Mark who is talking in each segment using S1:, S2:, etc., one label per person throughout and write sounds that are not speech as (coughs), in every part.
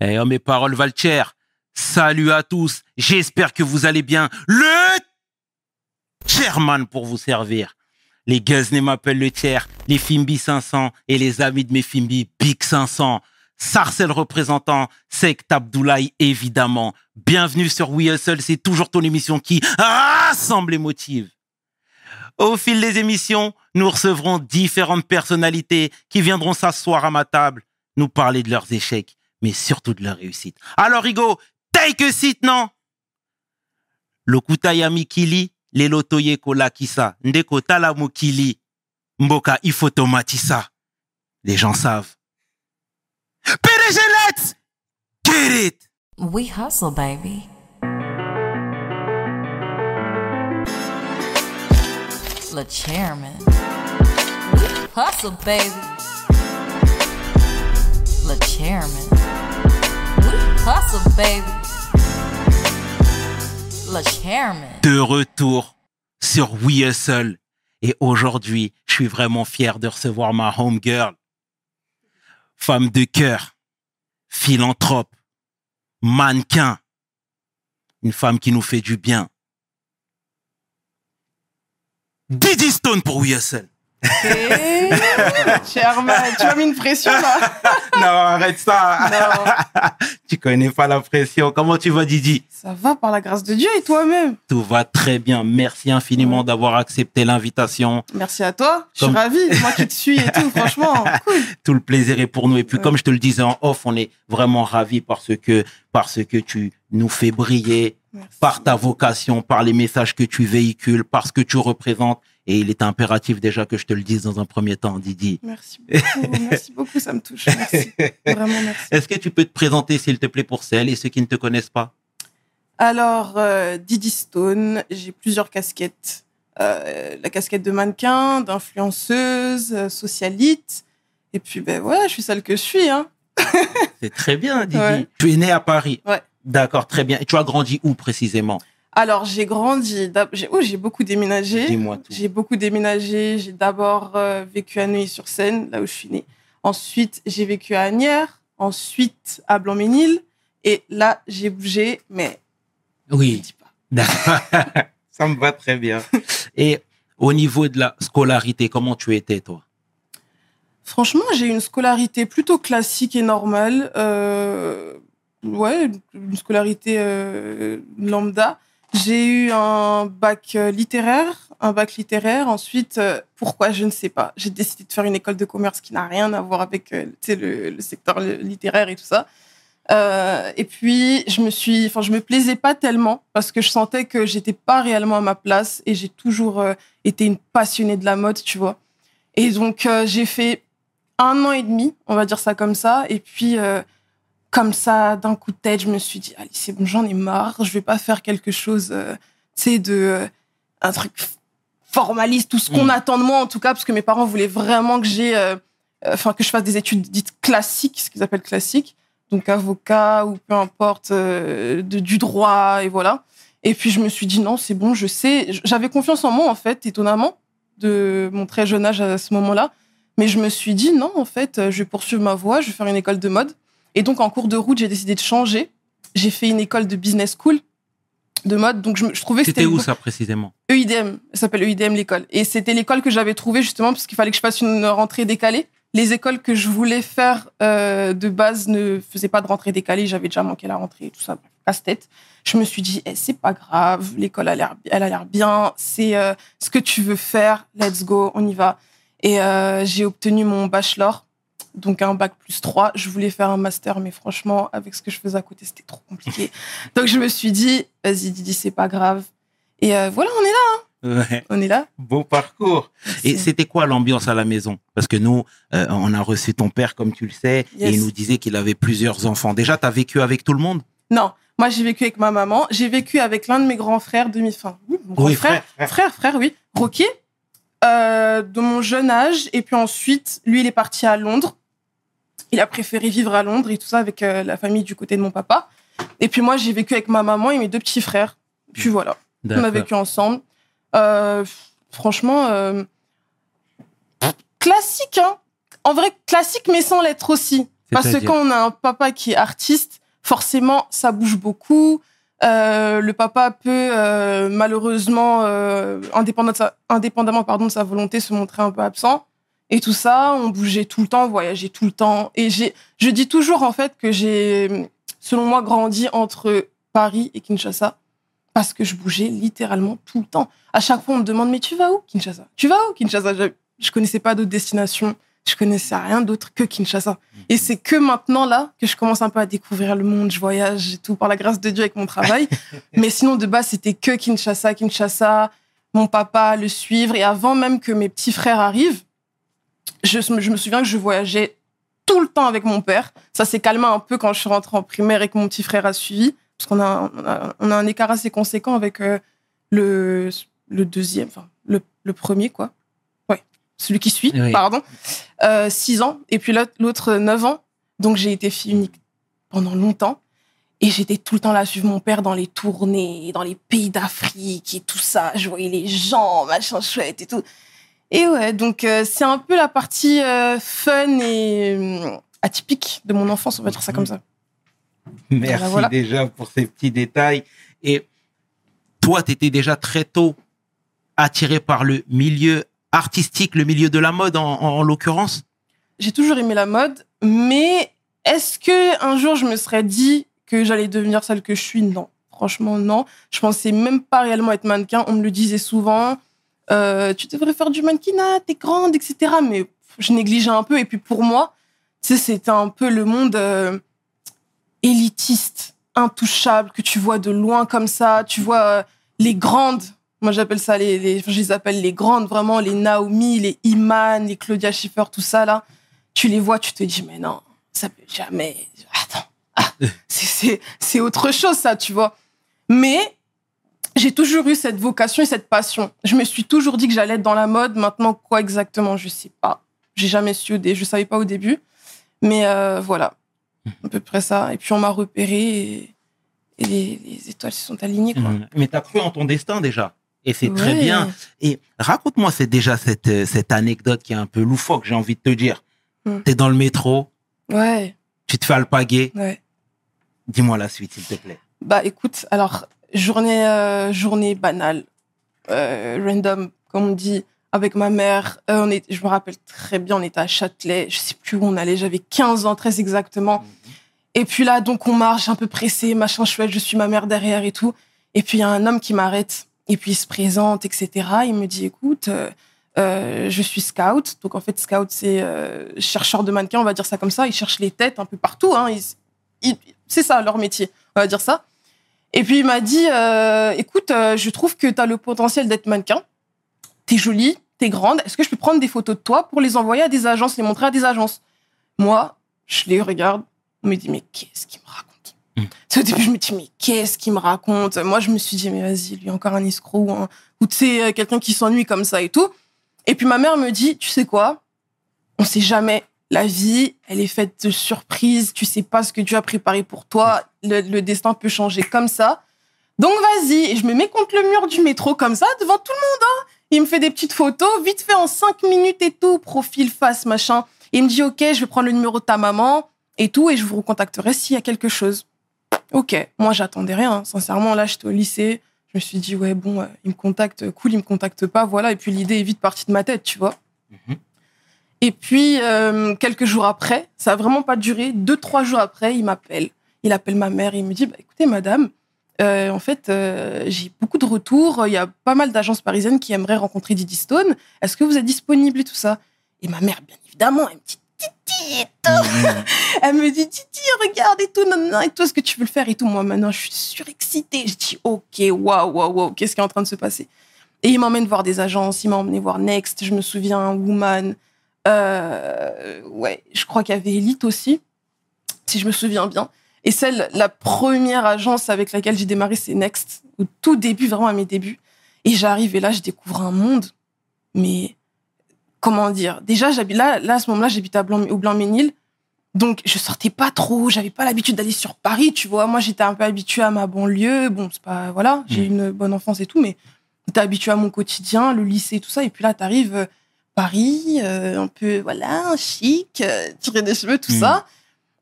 S1: Eh, mes paroles valent cher. Salut à tous. J'espère que vous allez bien. Le chairman pour vous servir. Les Guzney m'appellent le tiers, les Fimbi 500 et les amis de mes Fimbi Big 500. Sarcel représentant, Sekt Abdoulaye évidemment. Bienvenue sur We Hustle, c'est toujours ton émission qui rassemble les motive. Au fil des émissions, nous recevrons différentes personnalités qui viendront s'asseoir à ma table, nous parler de leurs échecs, mais surtout de leurs réussites. Alors Rigo, take a seat, non? Lokuta ya mikili, lelo toye kolakisa, ndeko tala mokili, mboka ifotomatisa. Les gens savent. PDG, get it
S2: We hustle, baby. Le chairman. Hustle, baby. Le chairman.
S1: De retour sur We Hustle. Et aujourd'hui, je suis vraiment fier de recevoir ma homegirl. Femme de cœur, philanthrope, mannequin. Une femme qui nous fait du bien. Didi Stone pour We Hustle.
S3: Sherman, tu m'as mis une pression là. (laughs)
S1: non, arrête ça. (laughs) tu connais pas la pression. Comment tu vas, Didi?
S3: Ça va par la grâce de Dieu et toi-même.
S1: Tout va très bien. Merci infiniment d'avoir accepté l'invitation.
S3: Merci à toi. Je suis ravie. Moi qui te suis et tout, franchement, (laughs) cool.
S1: tout le plaisir est pour nous. Et puis,
S3: Ouais.
S1: comme je te le disais en off, on est vraiment ravis parce que, parce que tu nous fais briller
S3: Merci.
S1: par ta vocation, par les messages que tu véhicules, par ce que tu représentes. Et il est impératif déjà que je te le dise dans un premier temps, Didi.
S3: Merci beaucoup. Merci beaucoup, ça me touche. Merci. Vraiment merci.
S1: Est-ce que tu peux te présenter, s'il te plaît, pour celles et ceux qui ne te connaissent pas?
S3: Alors, euh, Didi Stone, j'ai plusieurs casquettes. Euh, la casquette de mannequin, d'influenceuse, euh, socialite. Et puis, ben ouais, je suis celle que je suis. Hein.
S1: C'est très bien, Didi.
S3: Ouais.
S1: Tu es né à Paris.
S3: Ouais.
S1: D'accord, très bien. Et tu as grandi où précisément?
S3: Alors, j'ai grandi. J'ai oh, j'ai beaucoup déménagé.
S1: Dis-moi tout.
S3: J'ai beaucoup déménagé. J'ai d'abord euh, vécu à Neuilly-sur-Seine, là où je suis née. Ensuite, j'ai vécu à Agnières. Ensuite, à Blanc-Ménil. Et là, j'ai bougé, mais je
S1: Oui.
S3: dis pas. (laughs)
S1: Ça me va très bien. Et au niveau de la scolarité, comment tu étais, toi?
S3: Franchement, j'ai une scolarité plutôt classique et normale. Euh, ouais, une scolarité euh, lambda. J'ai eu un bac euh, littéraire, un bac littéraire. Ensuite, euh, pourquoi je ne sais pas. J'ai décidé de faire une école de commerce qui n'a rien à voir avec euh, le, secteur li- littéraire et tout ça. Et puis, je me suis, enfin, je me plaisais pas tellement parce que je sentais que j'étais pas réellement à ma place et j'ai toujours été une passionnée de la mode, tu vois. Et donc, j'ai fait un an et demi, on va dire ça comme ça. Et puis, comme ça, d'un coup de tête, je me suis dit, allez, c'est bon, j'en ai marre. Je vais pas faire quelque chose, euh, tu sais, de euh, un truc formaliste, tout ce qu'on
S1: Mm.
S3: attend de moi, en tout cas, parce que mes parents voulaient vraiment que j'ai, euh, euh, enfin, que je fasse des études dites classiques, ce qu'ils appellent classiques, donc avocat ou peu importe, de, du droit, et voilà. Et puis, je me suis dit, non, c'est bon, je sais. J'avais confiance en moi, en fait, étonnamment, de mon très jeune âge à ce moment-là. Mais je me suis dit, non, en fait, je vais poursuivre ma voie, je vais faire une école de mode. Et donc, en cours de route, j'ai décidé de changer. J'ai fait une école de business school de mode. Donc, je, trouvais que
S1: C'était
S3: c'était
S1: où ça précisément?
S3: EIDM. Ça s'appelle EIDM, l'école. Et c'était l'école que j'avais trouvée justement parce qu'il fallait que je fasse une rentrée décalée. Les écoles que je voulais faire euh, de base ne faisaient pas de rentrée décalée. J'avais déjà manqué la rentrée et tout ça. Casse-tête. Je me suis dit, eh, c'est pas grave. L'école a l'air, elle a l'air bien. C'est euh, ce que tu veux faire. Let's go, on y va. Et euh, j'ai obtenu mon bachelor. Donc un bac plus 3. Je voulais faire un master, mais franchement, avec ce que je faisais à côté, c'était trop compliqué. (laughs) Donc je me suis dit, vas-y Didi, c'est pas grave. Et euh, voilà, on est là.
S1: Ouais.
S3: On est là.
S1: Beau parcours. Et c'était quoi l'ambiance à la maison? Parce que nous, euh, on a reçu ton père, comme tu le sais, et il nous disait qu'il avait plusieurs enfants. Déjà, tu as vécu avec tout le monde?
S3: Non, moi j'ai vécu avec ma maman. J'ai vécu avec l'un de mes grands frères demi-fin. Oui, mon grand
S1: Oui,
S3: frère,
S1: frère,
S3: frère, frère, oui. Rocky, euh, de mon jeune âge. Et puis ensuite, lui, il est parti à Londres. Il a préféré vivre à Londres et tout ça avec euh, la famille du côté de mon papa. Et puis moi, j'ai vécu avec ma maman et mes deux petits frères. Puis voilà, on a vécu ensemble. Euh, franchement, euh, classique, hein. En vrai, classique, mais sans l'être aussi. Parce que quand on a un papa qui est artiste, forcément, ça bouge beaucoup. Euh, le papa peut malheureusement, indépendamment, de sa, indépendamment pardon, de sa volonté, se montrer un peu absent. Et tout ça, on bougeait tout le temps, on voyageait tout le temps. Et j'ai, je dis toujours en fait que j'ai, selon moi, grandi entre Paris et Kinshasa parce que je bougeais littéralement tout le temps. À chaque fois, on me demande mais tu vas où Kinshasa? Tu vas où Kinshasa? Je, je connaissais pas d'autres destinations, je connaissais rien d'autre que Kinshasa. Et c'est que maintenant là que je commence un peu à découvrir le monde, je voyage et tout par la grâce de Dieu avec mon travail. (laughs) mais sinon de base c'était que Kinshasa, Kinshasa, mon papa le suivre et avant même que mes petits frères arrivent, je, je me souviens que je voyageais tout le temps avec mon père. Ça s'est calmé un peu quand je suis rentrée en primaire et que mon petit frère a suivi parce qu'on a, on a, on a un écart assez conséquent avec euh, le, le deuxième, enfin le, le premier quoi. Ouais, celui qui suit,
S1: Oui.
S3: pardon. Euh, six ans et puis l'autre- l'autre neuf ans. Donc j'ai été fille unique pendant longtemps. Et j'étais tout le temps là à suivre mon père dans les tournées, dans les pays d'Afrique et tout ça. Je voyais les gens, machin chouette et tout. Et ouais, donc euh, c'est un peu la partie euh, fun et euh, atypique de mon enfance, on va dire ça comme ça.
S1: Merci
S3: Voilà, voilà.
S1: déjà pour ces petits détails. Et toi, tu étais déjà très tôt attiré par le milieu artistique, le milieu de la mode en, en- en l'occurrence?
S3: J'ai toujours aimé la mode, mais est-ce que un jour je me serais dit que j'allais devenir celle que je suis? Non, franchement non. Je pensais même pas réellement être mannequin. On me le disait souvent. Euh, tu devrais faire du mannequinat, t'es grande, etc. Mais je négligeais un peu. Et puis pour moi, tu sais, c'était un peu le monde euh, élitiste, intouchable, que tu vois de loin comme ça. Tu vois euh, les grandes. Moi, j'appelle ça les, les- je les appelle les grandes, vraiment les Naomi, les Iman, les Claudia Schiffer, tout ça là. Tu les vois, tu te dis mais non, ça peut jamais. Attends, ah, (laughs) c'est autre chose ça, tu vois. Mais j'ai toujours eu cette vocation et cette passion. Je me suis toujours dit que j'allais être dans la mode. Maintenant, quoi exactement, je sais pas. J'ai jamais su au dé, je savais pas au début. Mais euh, voilà, à peu près ça. Et puis on m'a repéré et, et les, les étoiles se sont alignées. Quoi.
S1: Mhm. Mais tu as cru en ton destin déjà. Et c'est très bien. Et raconte-moi c'est déjà cette, euh, cette anecdote qui est un peu loufoque, j'ai envie de te dire.
S3: Mhm.
S1: Tu es dans le métro,
S3: Ouais,
S1: tu te fais alpaguer.
S3: ouais.
S1: Dis-moi la suite, s'il te plaît.
S3: Bah écoute, alors journée euh, journée banale, euh, random comme on dit, avec ma mère. Euh, on est, je me rappelle très bien, on était à Châtelet, je sais plus où on allait, j'avais 15 ans très exactement. Et puis là donc on marche un peu pressé, machin chouette, je suis ma mère derrière et tout. Et puis il y a un homme qui m'arrête et puis il se présente, etc. Il me dit écoute. je suis scout, donc en fait scout c'est chercheur de mannequins, on va dire ça comme ça. Ils cherchent les têtes un peu partout. Hein. C'est ça leur métier, on va dire ça. Et puis il m'a dit, euh, écoute, euh, je trouve que tu as le potentiel d'être mannequin. T'es jolie, t'es grande. Est-ce que je peux prendre des photos de toi pour les envoyer à des agences, les montrer à des agences? Moi, je les regarde. On me dit, mais qu'est-ce qu'il me raconte?
S1: Mm.
S3: Au début, je me dis, mais qu'est-ce qu'il me raconte? Moi, je me suis dit, mais vas-y, lui, encore un escroc ou, un- ou tu sais, euh, quelqu'un qui s'ennuie comme ça et tout. Et puis ma mère me dit, tu sais quoi? On sait jamais. La vie, elle est faite de surprises. Tu sais pas ce que Dieu a préparé pour toi. Le, le destin peut changer comme ça. Donc vas-y. Et je me mets contre le mur du métro comme ça, devant tout le monde. hein. Il me fait des petites photos, vite fait en cinq minutes et tout, profil, face, machin. Il me dit, OK, je vais prendre le numéro de ta maman et tout, et je vous recontacterai s'il y a quelque chose. OK. Moi, j'attendais rien. Sincèrement, là, j'étais au lycée. Je me suis dit, ouais, bon, euh, il me contacte, cool, il me contacte pas, voilà. Et puis l'idée est vite partie de ma tête, tu vois.
S1: Mhm.
S3: Et puis, euh, quelques jours après, ça a vraiment pas duré, deux, trois jours après, il m'appelle. Il appelle ma mère et il me dit, bah, écoutez, madame, euh, en fait, euh, j'ai beaucoup de retours. Il y a pas mal d'agences parisiennes qui aimeraient rencontrer Didi Stone. Est-ce que vous êtes disponible et tout ça? Et ma mère, bien évidemment, elle me dit, Titi, et tout.
S1: Mhm. (laughs)
S3: Elle me dit, Titi, regarde et tout, non, non, et tout, est-ce que tu veux le faire et tout? Moi, maintenant, je suis surexcitée. Je dis, OK, waouh, waouh, waouh, qu'est-ce qui est en train de se passer? Et il m'emmène voir des agences, il m'a emmené voir Next, je me souviens, Woman. Euh, ouais, je crois qu'il y avait Elite aussi, si je me souviens bien. Et celle, la première agence avec laquelle j'ai démarré, c'est Next, au tout début, vraiment à mes débuts. Et j'arrive et là, je découvre un monde, mais comment dire? Déjà, j'habite là, là à ce moment-là, j'habitais au Blanc-Ménil. Donc, je sortais pas trop, j'avais pas l'habitude d'aller sur Paris, tu vois. Moi, j'étais un peu habituée à ma banlieue. Bon, c'est pas, voilà, j'ai eu une bonne enfance et tout, mais j'étais habituée à mon quotidien, le lycée, tout ça. Et puis là, t'arrives euh, Paris, euh, un peu, voilà, chic, euh, tirer des cheveux, tout
S1: Mhm.
S3: ça.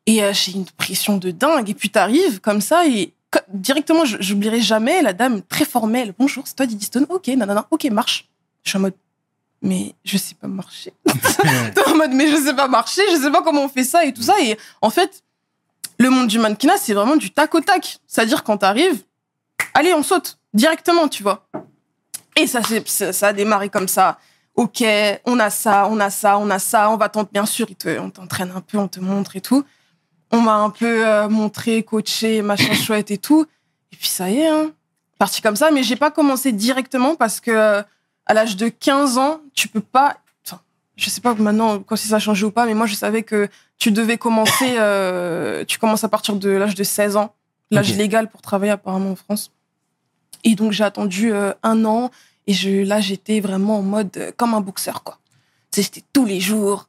S3: Et euh, j'ai une pression de dingue. Et puis t'arrives comme ça et directement, j'oublierai jamais la dame très formelle. Bonjour, c'est toi Didi Stone Ok, nanana, ok, marche. Je suis en mode, mais je sais pas marcher. (laughs) (laughs) En mode, mais je sais pas marcher, je sais pas comment on fait ça et tout ça. Et en fait, le monde du mannequinat, c'est vraiment du tac au tac. C'est-à-dire, quand t'arrives, allez, on saute directement, tu vois. Et ça, c'est- ça, ça a démarré comme ça. Ok, on a ça, on a ça, on a ça, on va t'en, bien sûr, te- on t'entraîne un peu, on te montre et tout. On m'a un peu euh, montré, coaché, machin (coughs) chouette et tout. Et puis ça y est, hein. Parti comme ça, mais j'ai pas commencé directement parce que euh, à l'âge de 15 ans, tu peux pas. Enfin, je sais pas maintenant quand si ça a changé ou pas, mais moi je savais que tu devais commencer. (coughs) euh, tu commences à partir de l'âge de 16 ans, l'âge légal pour travailler apparemment en France. Et donc j'ai attendu euh, un an et je, là j'étais vraiment en mode euh, comme un boxeur quoi. J'étais tous les jours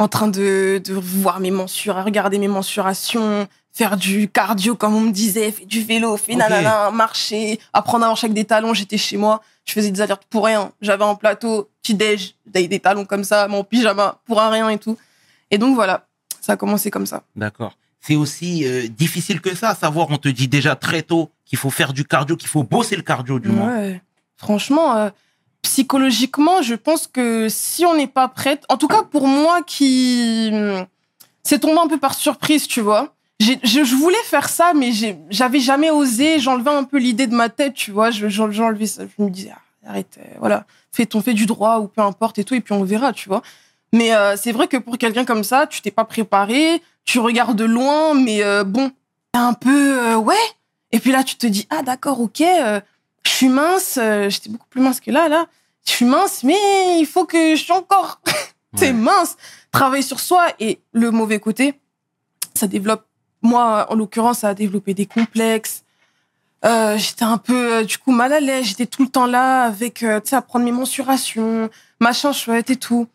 S3: en train de, de voir mes mensurations, regarder mes mensurations, faire du cardio comme on me disait, faire du vélo, faire
S1: Ok.
S3: nanana, marcher, apprendre à marcher avec des talons. J'étais chez moi, je faisais des alertes pour rien. J'avais un plateau, petit déj, j'avais des talons comme ça, mon pyjama pour un rien et tout. Et donc voilà, ça a commencé comme ça.
S1: D'accord. C'est aussi euh, difficile que ça à savoir. On te dit déjà très tôt qu'il faut faire du cardio, qu'il faut bosser le cardio du moins.
S3: Ouais. Franchement, euh, psychologiquement, je pense que si on n'est pas prête, en tout cas pour moi qui c'est tombé un peu par surprise, tu vois. Je, voulais faire ça, mais j'avais jamais osé. J'enlevais un peu l'idée de ma tête, tu vois. Je- j'en- J'enlevais ça. Je me disais, ah, arrête, euh, voilà, fais ton fait du droit ou peu importe et tout, et puis on verra, tu vois. Mais euh, c'est vrai que pour quelqu'un comme ça, tu t'es pas préparé, tu regardes de loin, mais euh, bon, un peu, ouais. Et puis là, tu te dis, ah d'accord, ok, je suis mince, euh, j'étais beaucoup plus mince que là, là. Je suis mince, mais il faut que je suis encore, (laughs) t'es
S1: Ouais.
S3: mince. Travailler sur soi et le mauvais côté, ça développe, moi, en l'occurrence, ça a développé des complexes. Euh, j'étais un peu, euh, du coup, mal à l'aise. J'étais tout le temps là avec, euh, tu sais, à prendre mes mensurations, machin chouette et tout.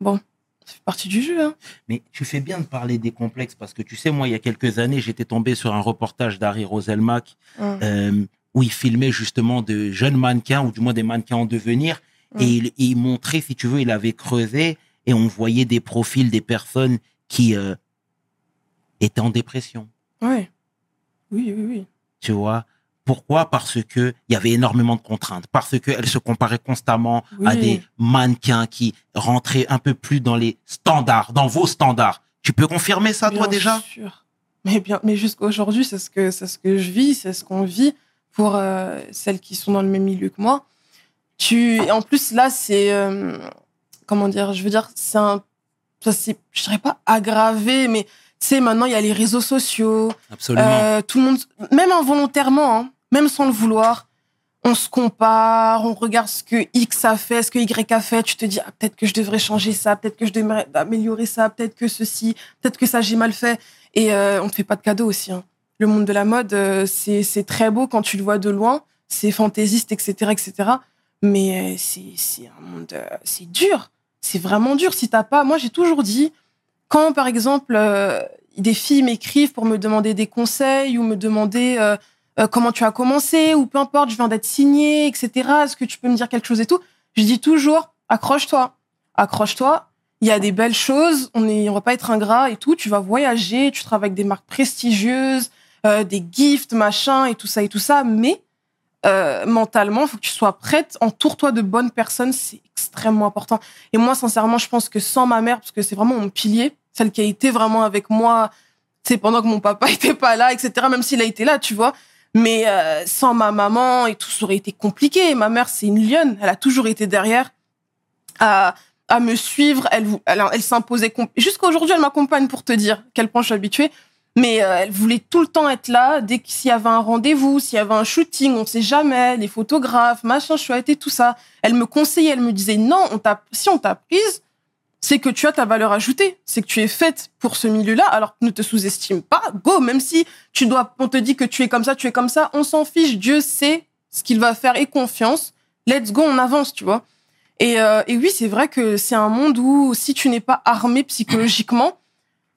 S3: Bon, ça fait partie du jeu, hein.
S1: Mais tu fais bien de parler des complexes parce que tu sais, moi, il y a quelques années, j'étais tombé sur un reportage d'Harry Roselmack
S3: Hum.
S1: Où il filmait justement de jeunes mannequins ou du moins des mannequins en devenir et
S3: Mm.
S1: il, il montrait, si tu veux, il avait creusé et on voyait des profils des personnes qui euh, étaient en dépression.
S3: Ouais. Oui, oui, oui.
S1: Tu vois? Pourquoi? Parce que il y avait énormément de contraintes. Parce qu'elles se comparaient constamment à des mannequins qui rentraient un peu plus dans les standards, dans vos standards. Tu peux confirmer ça, toi,
S3: Bien
S1: déjà?
S3: sûr. Mais bien, mais jusqu'à aujourd'hui, c'est ce que c'est ce que je vis, c'est ce qu'on vit pour euh, celles qui sont dans le même milieu que moi. Tu, et en plus là, c'est euh, comment dire, je veux dire, c'est un, ça c'est, je dirais pas aggravé, mais tu sais, maintenant il y a les réseaux sociaux,
S1: Absolument.
S3: euh, tout le monde, même involontairement, hein, même sans le vouloir, on se compare, on regarde ce que X a fait, ce que Y a fait. Tu te dis, ah, peut-être que je devrais changer ça, peut-être que je devrais améliorer ça, peut-être que ceci, peut-être que ça j'ai mal fait. Et on te fait pas de cadeaux aussi. hein. Le monde de la mode, euh, c'est très beau quand tu le vois de loin, c'est fantaisiste, etc., etc. Mais euh, c'est un monde, euh, c'est dur. C'est vraiment dur. Si t'as pas, moi j'ai toujours dit, quand par exemple des filles m'écrivent pour me demander des conseils ou me demander comment tu as commencé ou peu importe, je viens d'être signée, etc. Est-ce que tu peux me dire quelque chose et tout Je dis toujours, accroche-toi, accroche-toi. Il y a des belles choses, on on va pas être ingrat et tout. Tu vas voyager, tu travailles avec des marques prestigieuses, euh, des gifts, machin et tout ça et tout ça. Mais euh, mentalement, faut que tu sois prête. Entoure-toi de bonnes personnes, c'est extrêmement important. Et moi, sincèrement, je pense que sans ma mère, parce que c'est vraiment mon pilier, celle qui a été vraiment avec moi, c'est pendant que mon papa (laughs) était pas là, etc. Même s'il a été là, tu vois. Mais euh, sans ma maman et tout, ça aurait été compliqué. Ma mère, c'est une lionne. Elle a toujours été derrière à, à me suivre. Elle, elle, s'imposait. Jusqu'à aujourd'hui, elle m'accompagne pour te dire quel point je suis habituée. Mais euh, elle voulait tout le temps être là. Dès que s'il y avait un rendez-vous, s'il y avait un shooting, on sait jamais, les photographes, machin, chouette et tout ça. Elle me conseillait, elle me disait non, on t'a, si on t'a prise, c'est que tu as ta valeur ajoutée. C'est que tu es faite pour ce milieu-là. Alors ne te sous-estime pas. Go, même si tu dois, on te dit que tu es comme ça, tu es comme ça, on s'en fiche. Dieu sait ce qu'il va faire et confiance. Let's go, on avance, tu vois. Et, euh, et oui, c'est vrai que c'est un monde où si tu n'es pas armé psychologiquement,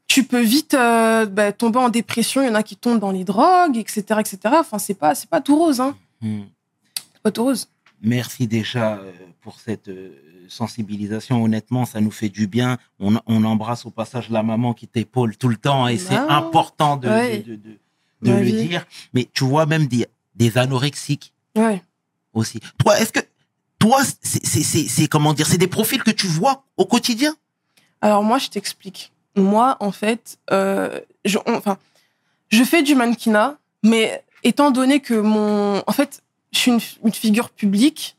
S3: tu peux vite euh, bah, tomber en dépression. Il y en a qui tombent dans les drogues, etc., etc. Enfin, c'est pas, c'est pas tout rose, hein. C'est pas tout rose.
S1: merci déjà euh, pour cette euh, sensibilisation. Honnêtement, ça nous fait du bien. On, on embrasse au passage la maman qui t'épaule tout le temps et c'est
S3: Bah,
S1: important de,
S3: ouais.
S1: de, le dire. Mais tu vois même des, des anorexiques
S3: Ouais.
S1: aussi. Toi, est-ce que toi, c'est comment dire, c'est des profils que tu vois au quotidien?
S3: Alors moi, je t'explique. Moi, en fait, euh, je, je fais du mannequinat, mais étant donné que mon, en fait, je suis une, figure publique,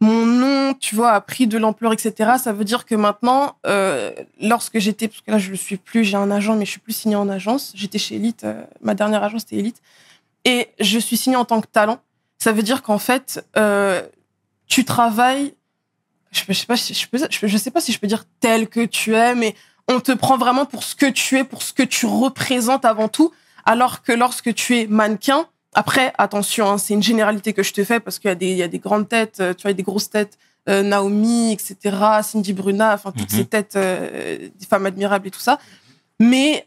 S3: mon nom, tu vois, a pris de l'ampleur, etc. Ça veut dire que maintenant, euh, lorsque j'étais, parce que là, je le suis plus, j'ai un agent, mais je suis plus signée en agence. J'étais chez Elite, euh, ma dernière agence c'était Elite, et je suis signée en tant que talent. Ça veut dire qu'en fait, tu travailles. Je, je sais pas, si je, peux, je sais pas si je peux dire tel que tu es, mais on te prend vraiment pour ce que tu es, pour ce que tu représentes avant tout. Alors que lorsque tu es mannequin, après, attention, hein, c'est une généralité que je te fais parce qu'il y, a des- il y a des grandes têtes, euh, tu vois, des grosses têtes, euh, Naomi, etc., Cindy Bruna, enfin, toutes
S1: Mhm.
S3: ces têtes, euh, des femmes admirables et tout ça. Mais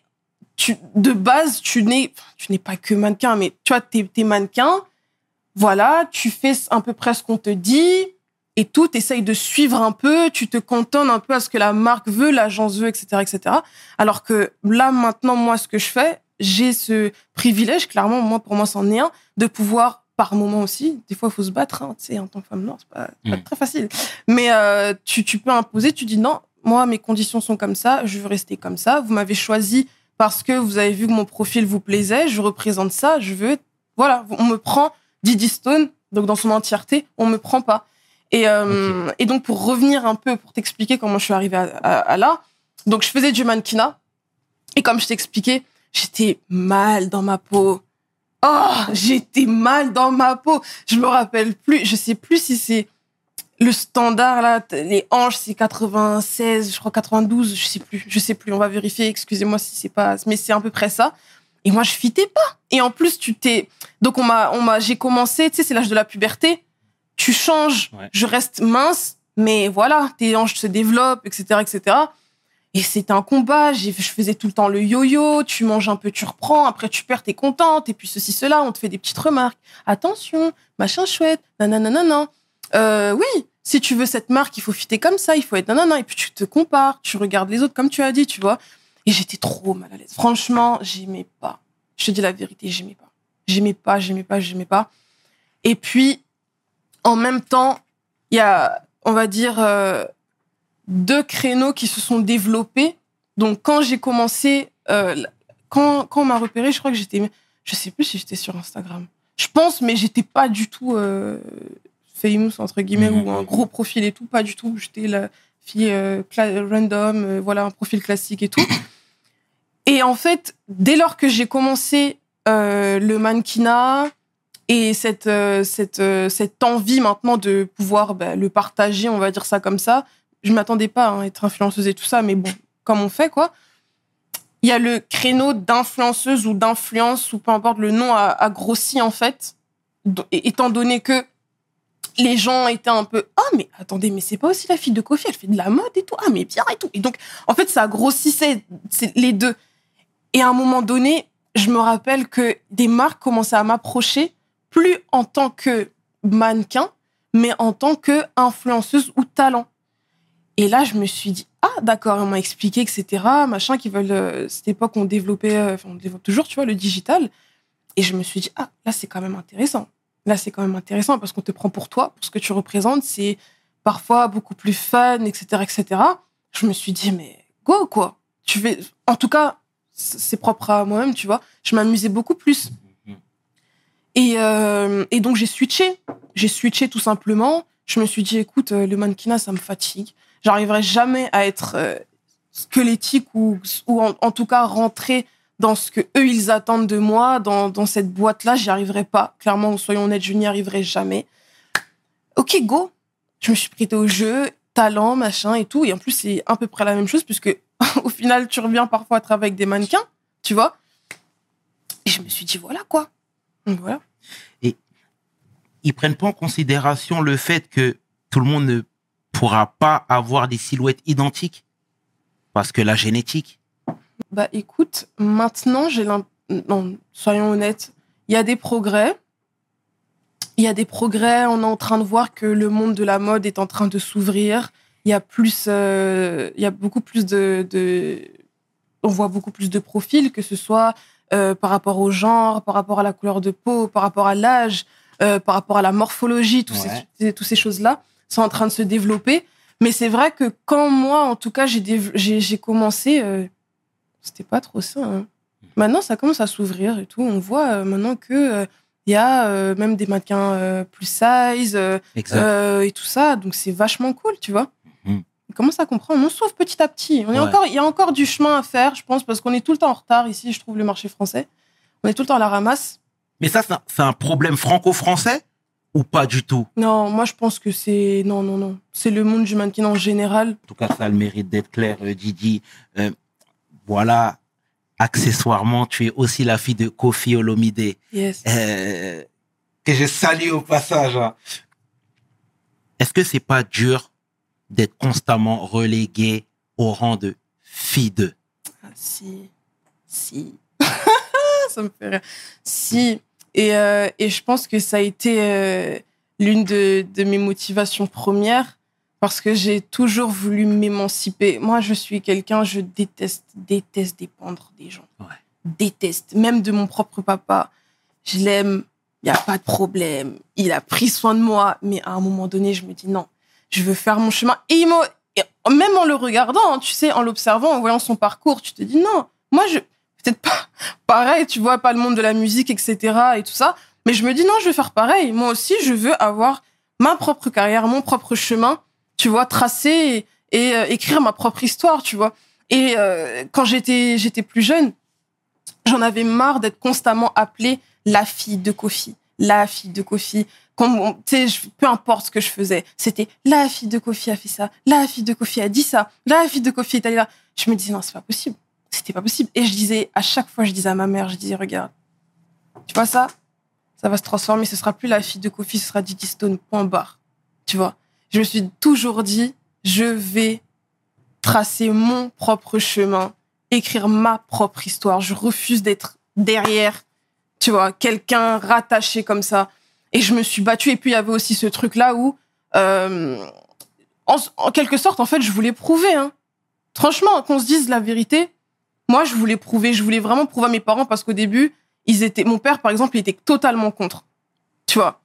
S3: tu, de base, tu n'es, enfin, tu n'es pas que mannequin, mais tu vois, t'es, t'es mannequin, voilà, tu fais un peu près ce qu'on te dit, et tout, t'essayes de suivre un peu, tu te cantonnes un peu à ce que la marque veut, l'agence veut, etc., etc. Alors que là, maintenant, moi, ce que je fais, j'ai ce privilège, clairement, moi, pour moi, c'en est un, de pouvoir, par moment aussi, des fois, il faut se battre, hein, tu sais, en tant que femme noire, c'est pas, pas
S1: Mm.
S3: très facile. Mais euh, tu, tu peux imposer, tu dis non, moi, mes conditions sont comme ça, je veux rester comme ça, vous m'avez choisi parce que vous avez vu que mon profil vous plaisait, je représente ça, je veux, être- voilà, on me prend Didi Stone, donc dans son entièreté, on me prend pas. Et, euh, et donc, pour revenir un peu, pour t'expliquer comment je suis arrivée à, à- à là, donc je faisais du mannequinat. Et comme je t'expliquais, j'étais mal dans ma peau. Oh, j'étais mal dans ma peau. Je me rappelle plus, je sais plus si c'est le standard, là, les hanches, c'est 96, je crois 92, je sais plus, je sais plus, on va vérifier, excusez-moi si c'est pas, mais c'est à peu près ça. Et moi, je fitais pas. Et en plus, tu t'es, donc on m'a, on m'a, j'ai commencé, tu sais, c'est l'âge de la puberté. Tu changes,
S1: Ouais.
S3: je reste mince, mais voilà, tes hanches se développent, etc., etc. Et c'était un combat. Je faisais tout le temps le yo-yo. Tu manges un peu, tu reprends. Après, tu perds, t'es contente. Et puis ceci, cela, on te fait des petites remarques. Attention, machin chouette, nanana. Euh, oui, si tu veux cette marque, il faut fitter comme ça, il faut être nanana. Et puis tu te compares, tu regardes les autres comme tu as dit, tu vois. Et j'étais trop mal à l'aise. Franchement, j'aimais pas. Je te dis la vérité, j'aimais pas. J'aimais pas, j'aimais pas, j'aimais pas. Et puis, en même temps, il y a, on va dire, euh, deux créneaux qui se sont développés. Donc, quand j'ai commencé, euh, quand, quand on m'a repéré, je crois que j'étais, je sais plus si j'étais sur Instagram. Je pense, mais j'étais pas du tout euh, famous, entre guillemets,
S1: Mhm.
S3: ou un gros profil et tout, pas du tout. J'étais la fille euh, random, voilà, un profil classique et tout. Et en fait, dès lors que j'ai commencé le mannequinat et cette, euh, cette, euh, cette envie maintenant de pouvoir bah, le partager, on va dire ça comme ça, je m'attendais pas hein, à être influenceuse et tout ça, mais bon, comme on fait, quoi. Il y a le créneau d'influenceuse ou d'influence, ou peu importe, le nom a, a grossi, en fait, étant donné que les gens étaient un peu ah mais attendez mais c'est pas aussi la fille de Kofi elle fait de la mode et tout. Ah mais bien et tout et donc en fait ça grossissait les deux. Et à un moment donné je me rappelle que des marques commençaient à m'approcher plus en tant que mannequin mais en tant que influenceuse ou talent et là je me suis dit ah d'accord on m'a expliqué etc machin qui veulent euh, cette époque on développait euh, on développe toujours tu vois le digital et je me suis dit ah là c'est quand même intéressant là c'est quand même intéressant parce qu'on te prend pour toi, pour ce que tu représentes, c'est parfois beaucoup plus fun, etc., etc. Je me suis dit mais go quoi, tu fais, en tout cas c'est propre à moi-même, tu vois. Je m'amusais beaucoup plus. Et, euh, et donc j'ai switché, j'ai switché tout simplement. Je me suis dit écoute euh, le mannequinat ça me fatigue, j'arriverai jamais à être euh, squelettique ou, en, tout cas rentrer dans ce que eux ils attendent de moi, dans, cette boîte-là, j'y arriverai pas. Clairement, soyons honnêtes, je n'y arriverai jamais. Ok, go. Je me suis prêtée au jeu, talent, machin et tout. Et en plus, c'est à peu près la même chose, puisque (laughs) au final, tu reviens parfois à travailler avec des mannequins, tu vois. Et je me suis dit, voilà quoi. Donc voilà.
S1: Ils prennent pas en considération le fait que tout le monde ne pourra pas avoir des silhouettes identiques parce que la génétique.
S3: Bah écoute, maintenant, j'ai l'impression. Soyons honnêtes, il y a des progrès. il y a des progrès. On est en train de voir que le monde de la mode est en train de s'ouvrir. Il y a plus, euh, il y a beaucoup plus de, de- on voit beaucoup plus de profils, que ce soit euh, par rapport au genre, par rapport à la couleur de peau, par rapport à l'âge, euh, par rapport à la morphologie,
S1: Ouais.
S3: ces, toutes ces choses-là sont en train de se développer. Mais c'est vrai que quand moi, en tout cas, j'ai commencé, euh, c'était pas trop ça. hein. Maintenant, ça commence à s'ouvrir et tout. On voit euh, maintenant que il y a même des mannequins plus size et tout ça. Donc c'est vachement cool, tu vois. Commence à comprendre. On s'ouvre petit à petit. On est encore, il y a encore du chemin à faire, je pense, parce qu'on est tout le temps en retard ici. Je trouve le marché français. On est tout le temps à la ramasse.
S1: Mais ça, c'est un- c'est un problème franco-français ou pas du tout?
S3: Non, moi je pense que c'est non, non, non. C'est le monde du mannequin en général.
S1: En tout cas, ça a le mérite d'être clair, euh, Didi. Euh, voilà, accessoirement, tu es aussi la fille de Kofi Olomide,
S3: Yes.
S1: euh, que je salue au passage. hein. Est-ce que c'est pas dur d'être constamment relégué au rang de fille de
S3: Ah, si, si. (laughs) ça me fait rire. Si. Et, euh, et je pense que ça a été euh, l'une de, de mes motivations premières parce que j'ai toujours voulu m'émanciper. Moi, je suis quelqu'un, je déteste, déteste dépendre des gens.
S1: Ouais.
S3: Déteste, même de mon propre papa. Je l'aime, il n'y a pas de problème. Il a pris soin de moi, mais à un moment donné, je me dis non, je veux faire mon chemin. Et il même en le regardant, hein, tu sais, en l'observant, en voyant son parcours, tu te dis non, moi, je, peut-être pas (laughs) pareil, tu vois, pas le monde de la musique, etc. et tout ça, mais je me dis non, je vais faire pareil. Moi aussi, je veux avoir ma propre carrière, mon propre chemin, tu vois, tracé et, et, euh, écrire ma propre histoire, tu vois. Et euh, quand j'étais j'étais plus jeune, j'en avais marre d'être constamment appelée la fille de Kofi, la fille de Kofi. Peu importe ce que je faisais, c'était la fille de Kofi a fait ça, la fille de Kofi a dit ça, la fille de Kofi est allée là. Je me disais non, c'est pas possible, c'était pas possible. Et je disais à chaque fois, je disais à ma mère, je disais regarde, tu vois ça, ça va se transformer, ce sera plus la fille de Kofi, ce sera Didi Stone, point barre. Tu vois, je me suis toujours dit, je vais tracer mon propre chemin, écrire ma propre histoire. Je refuse d'être derrière, tu vois, quelqu'un rattaché comme ça. Et je me suis battue. Et puis, il y avait aussi ce truc-là où, euh, en, en quelque sorte, en fait, je voulais prouver. Hein. Franchement, qu'on se dise la vérité, moi, je voulais prouver. Je voulais vraiment prouver à mes parents parce qu'au début, ils étaient, mon père, par exemple, il était totalement contre. Tu vois,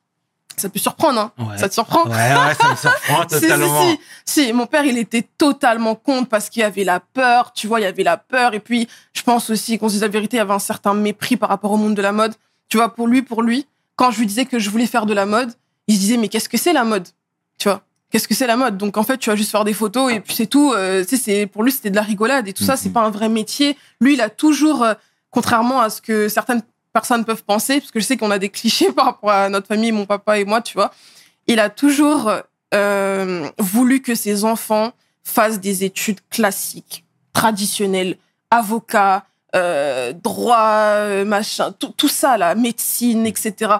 S3: ça peut surprendre, hein.
S1: Ouais.
S3: Ça te surprend?
S1: Ouais, ouais, ça me surprend (laughs)
S3: si, si,
S1: totalement.
S3: si, si. mon père, il était totalement contre parce qu'il y avait la peur, tu vois, il y avait la peur. Et puis, je pense aussi qu'on se dise la vérité, il y avait un certain mépris par rapport au monde de la mode. Tu vois, pour lui, pour lui, quand je lui disais que je voulais faire de la mode, il se disait, mais qu'est-ce que c'est la mode? Tu vois? Qu'est-ce que c'est la mode? Donc, en fait, tu vas juste faire des photos et puis c'est tout. Euh, tu sais, c'est- pour lui, c'était de la rigolade et tout ça, c'est
S1: Mhm.
S3: pas un vrai métier. Lui, il a toujours, euh, contrairement à ce que certaines personnes peuvent penser, parce que je sais qu'on a des clichés (laughs) par rapport à notre famille, mon papa et moi, tu vois, il a toujours euh, voulu que ses enfants fassent des études classiques, traditionnelles, avocat, euh, droit, euh, machin, tout, tout ça là, médecine, etc.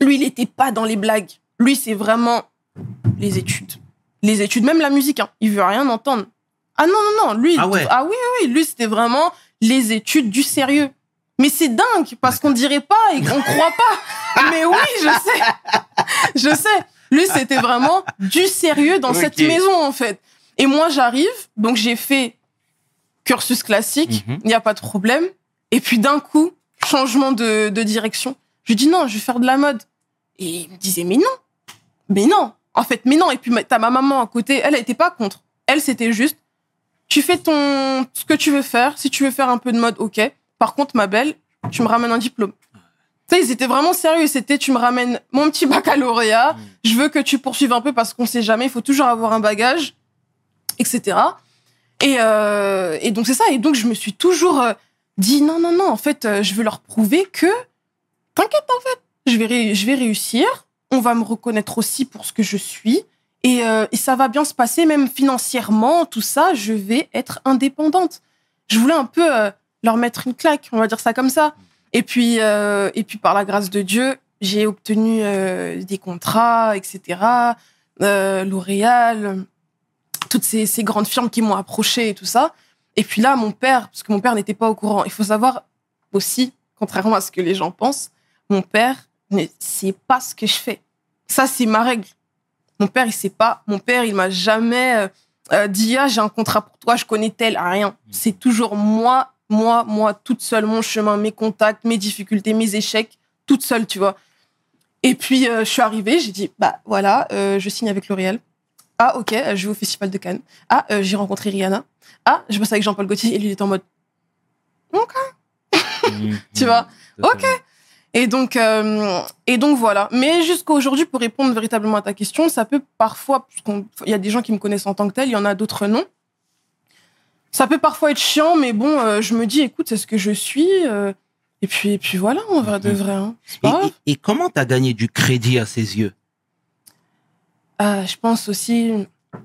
S3: Lui, il n'était pas dans les blagues. Lui, c'est vraiment les études. Les études, même la musique, hein. il veut rien entendre. Ah non, non, non, lui,
S1: Ah ouais.
S3: ah oui, oui, oui, lui, c'était vraiment les études du sérieux. Mais c'est dingue, parce qu'on dirait pas et qu'on croit pas. (laughs) Mais oui, je sais. Je sais. Lui, c'était vraiment du sérieux dans cette maison, en fait. Et moi, j'arrive, donc j'ai fait cursus classique, il
S1: Mhm.
S3: n'y a pas de problème. Et puis d'un coup, changement de, de direction. Je lui dis non, je vais faire de la mode. Et il me disait mais non, mais non. En fait, mais non. Et puis t'as ma maman à côté, elle n'était pas contre. Elle, c'était juste, tu fais ton ce que tu veux faire. Si tu veux faire un peu de mode, ok. Par contre, ma belle, tu me ramènes un diplôme. Tu sais, ils étaient vraiment sérieux. C'était, tu me ramènes mon petit baccalauréat. Je veux que tu poursuives un peu parce qu'on sait jamais. Il faut toujours avoir un bagage, etc. Et, euh, et donc c'est ça. Et donc je me suis toujours euh, dit non, non, non. En fait, euh, je veux leur prouver que t'inquiète en fait, je vais, je vais réussir. On va me reconnaître aussi pour ce que je suis. Et, ça va bien se passer, même financièrement, tout ça. Je vais être indépendante. Je voulais un peu leur mettre une claque, on va dire ça comme ça. Et puis, et puis par la grâce de Dieu, j'ai obtenu des contrats, etc. L'Oréal, toutes ces, ces grandes firmes qui m'ont approché et tout ça. Et puis là, mon père, parce que mon père n'était pas au courant, il faut savoir aussi, contrairement à ce que les gens pensent, mon père ne sait pas ce que je fais. Ça, c'est ma règle. Mon père, il sait pas. Mon père, il m'a jamais euh, euh, dit ah j'ai un contrat pour toi, je connais tel, rien. C'est toujours moi, moi, moi, toute seule, mon chemin, mes contacts, mes difficultés, mes échecs, toute seule, tu vois. Et puis euh, je suis arrivée, j'ai dit bah voilà, euh, je signe avec L'Oréal. Ah ok, euh, je vais au festival de Cannes. Ah euh, j'ai rencontré Rihanna. Ah je bosse avec Jean-Paul Gaultier et lui il est en mode ok. (laughs) Tu vois Ok. Et donc, euh, et donc voilà. Mais jusqu'à aujourd'hui, pour répondre véritablement à ta question, ça peut parfois, il y a des gens qui me connaissent en tant que tel, il y en a d'autres non. Ça peut parfois être chiant, mais bon, euh, je me dis, écoute, c'est ce que je suis. euh, et puis, et puis voilà, en vrai de
S1: Mhm.
S3: vrai. hein.
S1: Et, et- et comment t'as gagné du crédit à ses yeux?
S3: Euh, je pense aussi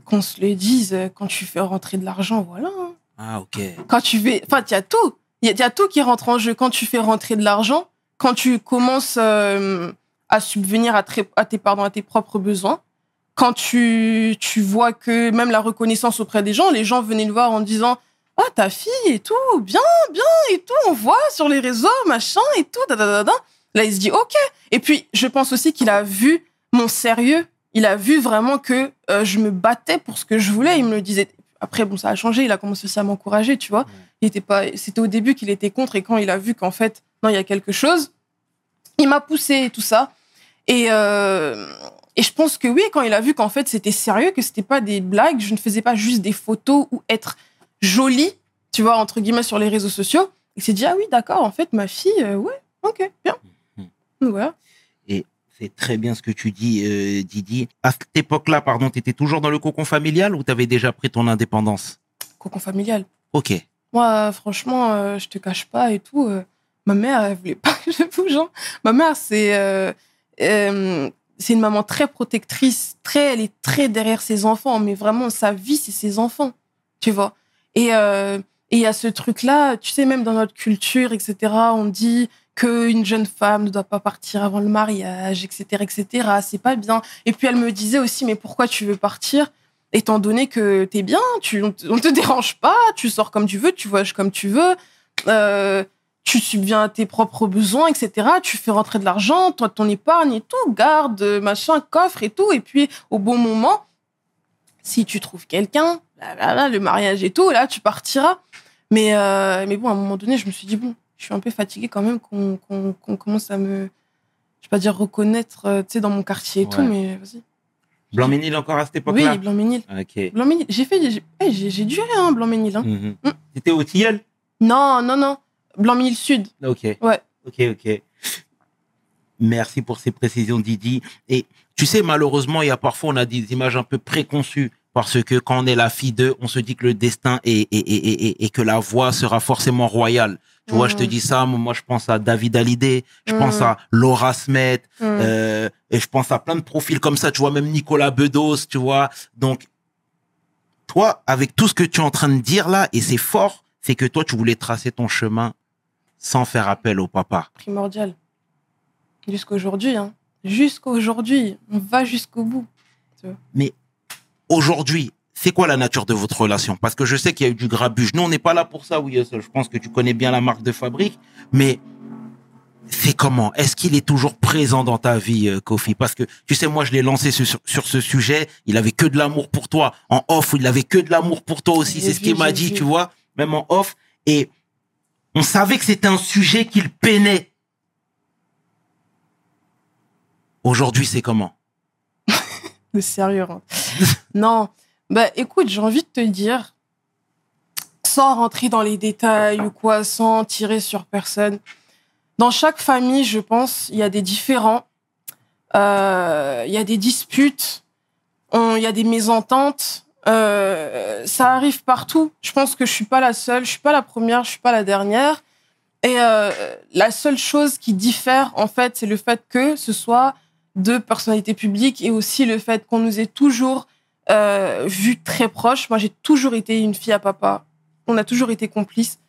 S3: qu'on se le dise euh, quand tu fais rentrer de l'argent, voilà. hein.
S1: Ah, ok.
S3: Quand tu fais, enfin, il y a tout. Il y, a- il y a tout qui rentre en jeu. Quand tu fais rentrer de l'argent, quand tu commences euh, à subvenir à, très- à tes, pardon, à tes propres besoins, quand tu, tu vois que même la reconnaissance auprès des gens, les gens venaient le voir en disant Ah, ta fille et tout, bien, bien et tout, on voit sur les réseaux, machin et tout, da, da, da, da. Là, il se dit Ok. Et puis, je pense aussi qu'il a vu mon sérieux. Il a vu vraiment que euh, je me battais pour ce que je voulais. Il me le disait. Après, bon, ça a changé. Il a commencé aussi à m'encourager, tu vois. Il était pas. C'était au début qu'il était contre et quand il a vu qu'en fait, non, il y a quelque chose, il m'a poussé et tout ça. Et euh, et je pense que oui, quand il a vu qu'en fait c'était sérieux, que c'était pas des blagues, je ne faisais pas juste des photos ou être jolie, tu vois, entre guillemets sur les réseaux sociaux. Il s'est dit ah oui, d'accord, en fait ma fille, euh, ouais, ok, bien.
S1: Mhm.
S3: Donc Voilà.
S1: C'est très bien ce que tu dis, euh, Didi. À cette époque-là, pardon, t'étais toujours dans le cocon familial ou t'avais déjà pris ton indépendance?
S3: Cocon familial.
S1: Ok.
S3: Moi, franchement, euh, je te cache pas et tout. euh, ma mère, elle voulait pas que je bouge. hein. Ma mère, c'est euh, c'est une maman très protectrice, très, elle est très derrière ses enfants, mais vraiment sa vie, c'est ses enfants, tu vois. Et euh, et il y a ce truc-là, tu sais, même dans notre culture, etc. On dit qu'une jeune femme ne doit pas partir avant le mariage, etc., etc. C'est pas bien. Et puis elle me disait aussi, mais pourquoi tu veux partir étant donné que t'es bien, tu, on, te, dérange pas, tu sors comme tu veux, tu voyages comme tu veux, euh, tu subviens à tes propres besoins, etc. Tu fais rentrer de l'argent, toi, ton épargne et tout, garde, machin, coffre et tout. Et puis, au bon moment, si tu trouves quelqu'un, là, là, le mariage et tout, là, tu partiras. Mais, euh, mais bon, à un moment donné, je me suis dit, bon, je suis un peu fatiguée quand même qu'on qu'on commence à me, je vais pas dire reconnaître, euh, tu sais, dans mon quartier et tout, mais vas-y.
S1: Blanc-Ménil encore à cette
S3: Oui,
S1: époque-là?
S3: Blanc-Ménil.
S1: Ok.
S3: Blanc-Ménil. J'ai fait, j'ai eh, duré, hein, Blanc-Ménil. Hein.
S1: Mhm.
S3: Mm.
S1: T'étais au Tilleul?
S3: Non, non, non. Blanc-Ménil Sud.
S1: Ok.
S3: Ouais.
S1: Ok, ok. Merci pour ces précisions, Didi. Et tu sais, malheureusement, il y a parfois, on a des images un peu préconçues parce que quand on est la fille d'eux, on se dit que le destin est, et, et, et, et que la voie sera forcément royale. Tu vois, je te
S3: Mhm.
S1: dis ça, moi, je pense à David Hallyday, je
S3: Mhm.
S1: pense à Laura Smet,
S3: Mm.
S1: euh, et je pense à plein de profils comme ça, tu vois, même Nicolas Bedos, tu vois. Donc, toi, avec tout ce que tu es en train de dire là, et c'est fort, c'est que toi, tu voulais tracer ton chemin sans faire appel au papa.
S3: Primordial. Jusqu'aujourd'hui, hein. Jusqu'aujourd'hui. On va jusqu'au bout.
S1: Aujourd'hui, c'est quoi la nature de votre relation? Parce que je sais qu'il y a eu du grabuge. Nous, on n'est pas là pour ça, oui. Je pense que tu connais bien la marque de fabrique, mais c'est comment? Est-ce qu'il est toujours présent dans ta vie, euh, Kofi? Parce que tu sais, moi, je l'ai lancé sur, ce sujet. Il avait que de l'amour pour toi. En off, il avait que de l'amour pour toi aussi. C'est ce qu'il m'a dit,
S3: vu.
S1: tu vois, même en off. Et on savait que c'était un sujet qu'il peinait. Aujourd'hui, c'est comment? (laughs)
S3: De sérieux. hein. non. Bah, écoute, j'ai envie de te dire, sans rentrer dans les détails ou quoi, sans tirer sur personne, dans chaque famille, je pense, il y a des différends, euh, il y a des disputes, il y a des mésententes. euh, ça arrive partout. Je pense que je suis pas la seule, je suis pas la première, je suis pas la dernière. Et euh, la seule chose qui diffère, en fait, c'est le fait que ce soit deux personnalités publiques et aussi le fait qu'on nous ait toujours euh, vus très proches. Moi, j'ai toujours été une fille à papa. On a toujours été complices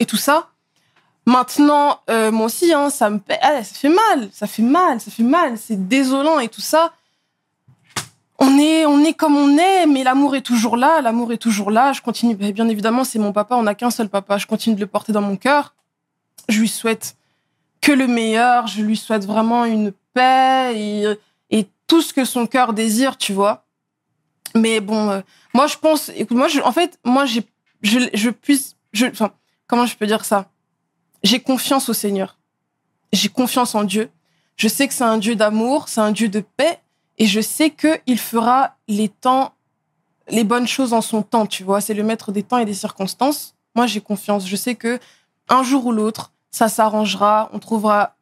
S3: et tout ça. Maintenant, euh, moi aussi, hein, ça me ah, ça fait mal, ça fait mal, ça fait mal, c'est désolant et tout ça. On est, on est comme on est, mais l'amour est toujours là, l'amour est toujours là. Je continue, bah, bien évidemment, c'est mon papa, on n'a qu'un seul papa. Je continue de le porter dans mon cœur. Je lui souhaite que le meilleur. Je lui souhaite vraiment une paix et, et tout ce que son cœur désire, tu vois. Mais bon, euh, moi, je pense, écoute, moi, je, en fait, moi, j'ai, je, je puisse, je, enfin, comment je peux dire ça? J'ai confiance au Seigneur. J'ai confiance en Dieu. Je sais que c'est un Dieu d'amour, c'est un Dieu de paix, et je sais que il fera les temps, les bonnes choses en son temps, tu vois? C'est le maître des temps et des circonstances. Moi, j'ai confiance. Je sais que un jour ou l'autre, ça s'arrangera, on trouvera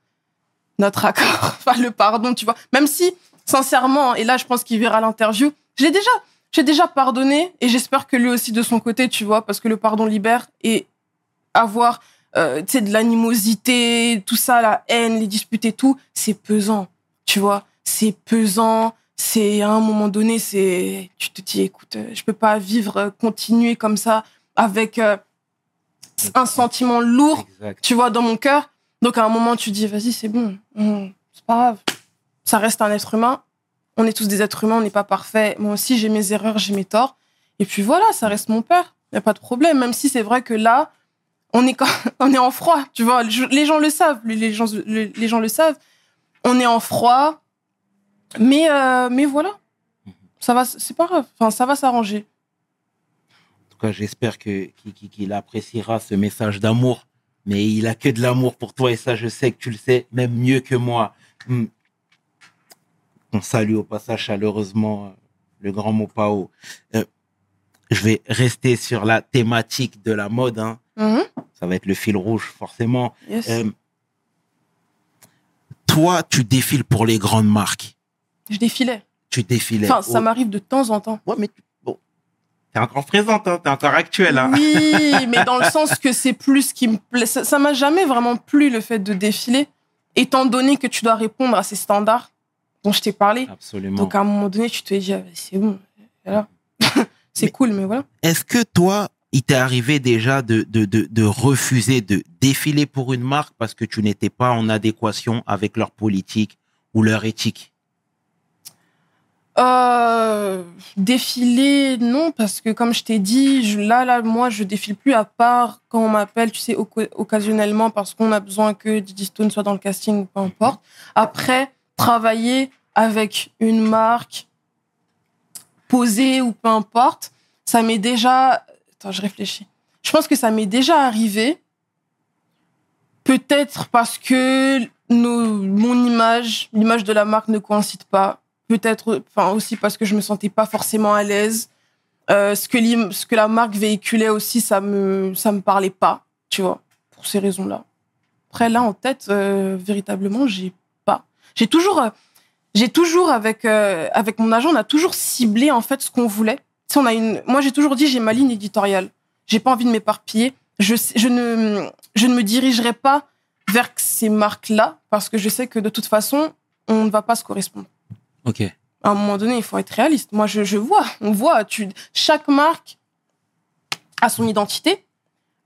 S3: notre accord, (laughs) enfin le pardon, tu vois? Même si, sincèrement, et là, je pense qu'il verra l'interview, j'ai déjà, j'ai déjà pardonné et j'espère que lui aussi de son côté, tu vois, parce que le pardon libère et avoir, euh, tu sais, de l'animosité, tout ça, la haine, les disputes et tout, c'est pesant, tu vois. C'est pesant. C'est à un moment donné, c'est, tu te dis, écoute, euh, je peux pas vivre, euh, continuer comme ça avec euh, un sentiment lourd
S1: Exact.
S3: tu vois, dans mon cœur. Donc, à un moment, tu dis, vas-y, c'est bon, c'est pas grave. Ça reste un être humain. On est tous des êtres humains, on n'est pas parfaits. Moi aussi, j'ai mes erreurs, j'ai mes torts. Et puis voilà, ça reste mon père. Il n'y a pas de problème. Même si c'est vrai que là, on est, quand- (laughs) on est en froid, tu vois. Les gens le savent, les gens, les gens le savent. On est en froid. Mais, euh, mais voilà. Ça va, c'est pas grave. Enfin, ça va s'arranger.
S1: En tout cas, j'espère qu'il- appréciera ce message d'amour. Mais il a que de l'amour pour toi et ça, je sais que tu le sais même mieux que moi. Hmm. On salue au passage chaleureusement euh, le grand mot Pao. Euh, je vais rester sur la thématique de la mode. Hein.
S3: Mhm.
S1: Ça va être le fil rouge, forcément.
S3: Yes.
S1: Euh, toi, tu défiles pour les grandes marques.
S3: Je défilais.
S1: Tu défilais.
S3: Enfin, ça
S1: Oh,
S3: m'arrive de temps en temps.
S1: ouais, mais tu- bon, t'es encore présente, hein, t'es encore actuelle. Hein.
S3: Oui, (laughs) mais dans le sens que c'est plus ce qui me plaît. Ça ça m'a jamais vraiment plu le fait de défiler, étant donné que tu dois répondre à ces standards dont je t'ai parlé.
S1: Absolument.
S3: Donc à un moment donné, tu te dis, ah, c'est bon, voilà. (laughs) c'est cool, mais voilà.
S1: Est-ce que toi, il t'est arrivé déjà de, de, de, de refuser de défiler pour une marque parce que tu n'étais pas en adéquation avec leur politique ou leur éthique?
S3: Euh, défiler, non, parce que comme je t'ai dit, je- là, là, moi, je défile plus à part quand on m'appelle, tu sais, occasionnellement, parce qu'on a besoin que Didi Stone soit dans le casting ou peu importe. Après, travailler avec une marque posée ou peu importe, ça m'est déjà. Attends, je réfléchis. Je pense que ça m'est déjà arrivé. Peut-être parce que mon image, l'image de la marque ne coïncide pas peut-être enfin aussi parce que je me sentais pas forcément à l'aise Euh, ce que la marque véhiculait aussi ça me ça me parlait pas tu vois pour ces raisons là après là en tête euh, véritablement j'ai j'ai toujours euh, j'ai toujours avec euh, avec mon agent on a toujours ciblé en fait ce qu'on voulait Tu sais, on a une moi j'ai toujours dit j'ai ma ligne éditoriale j'ai pas envie de m'éparpiller je je ne je ne me dirigerai pas vers ces marques là parce que je sais que de toute façon on ne va pas se correspondre
S1: Ok.
S3: à un moment donné, il faut être réaliste. Moi, je, je vois, on voit, tu, chaque marque a son identité,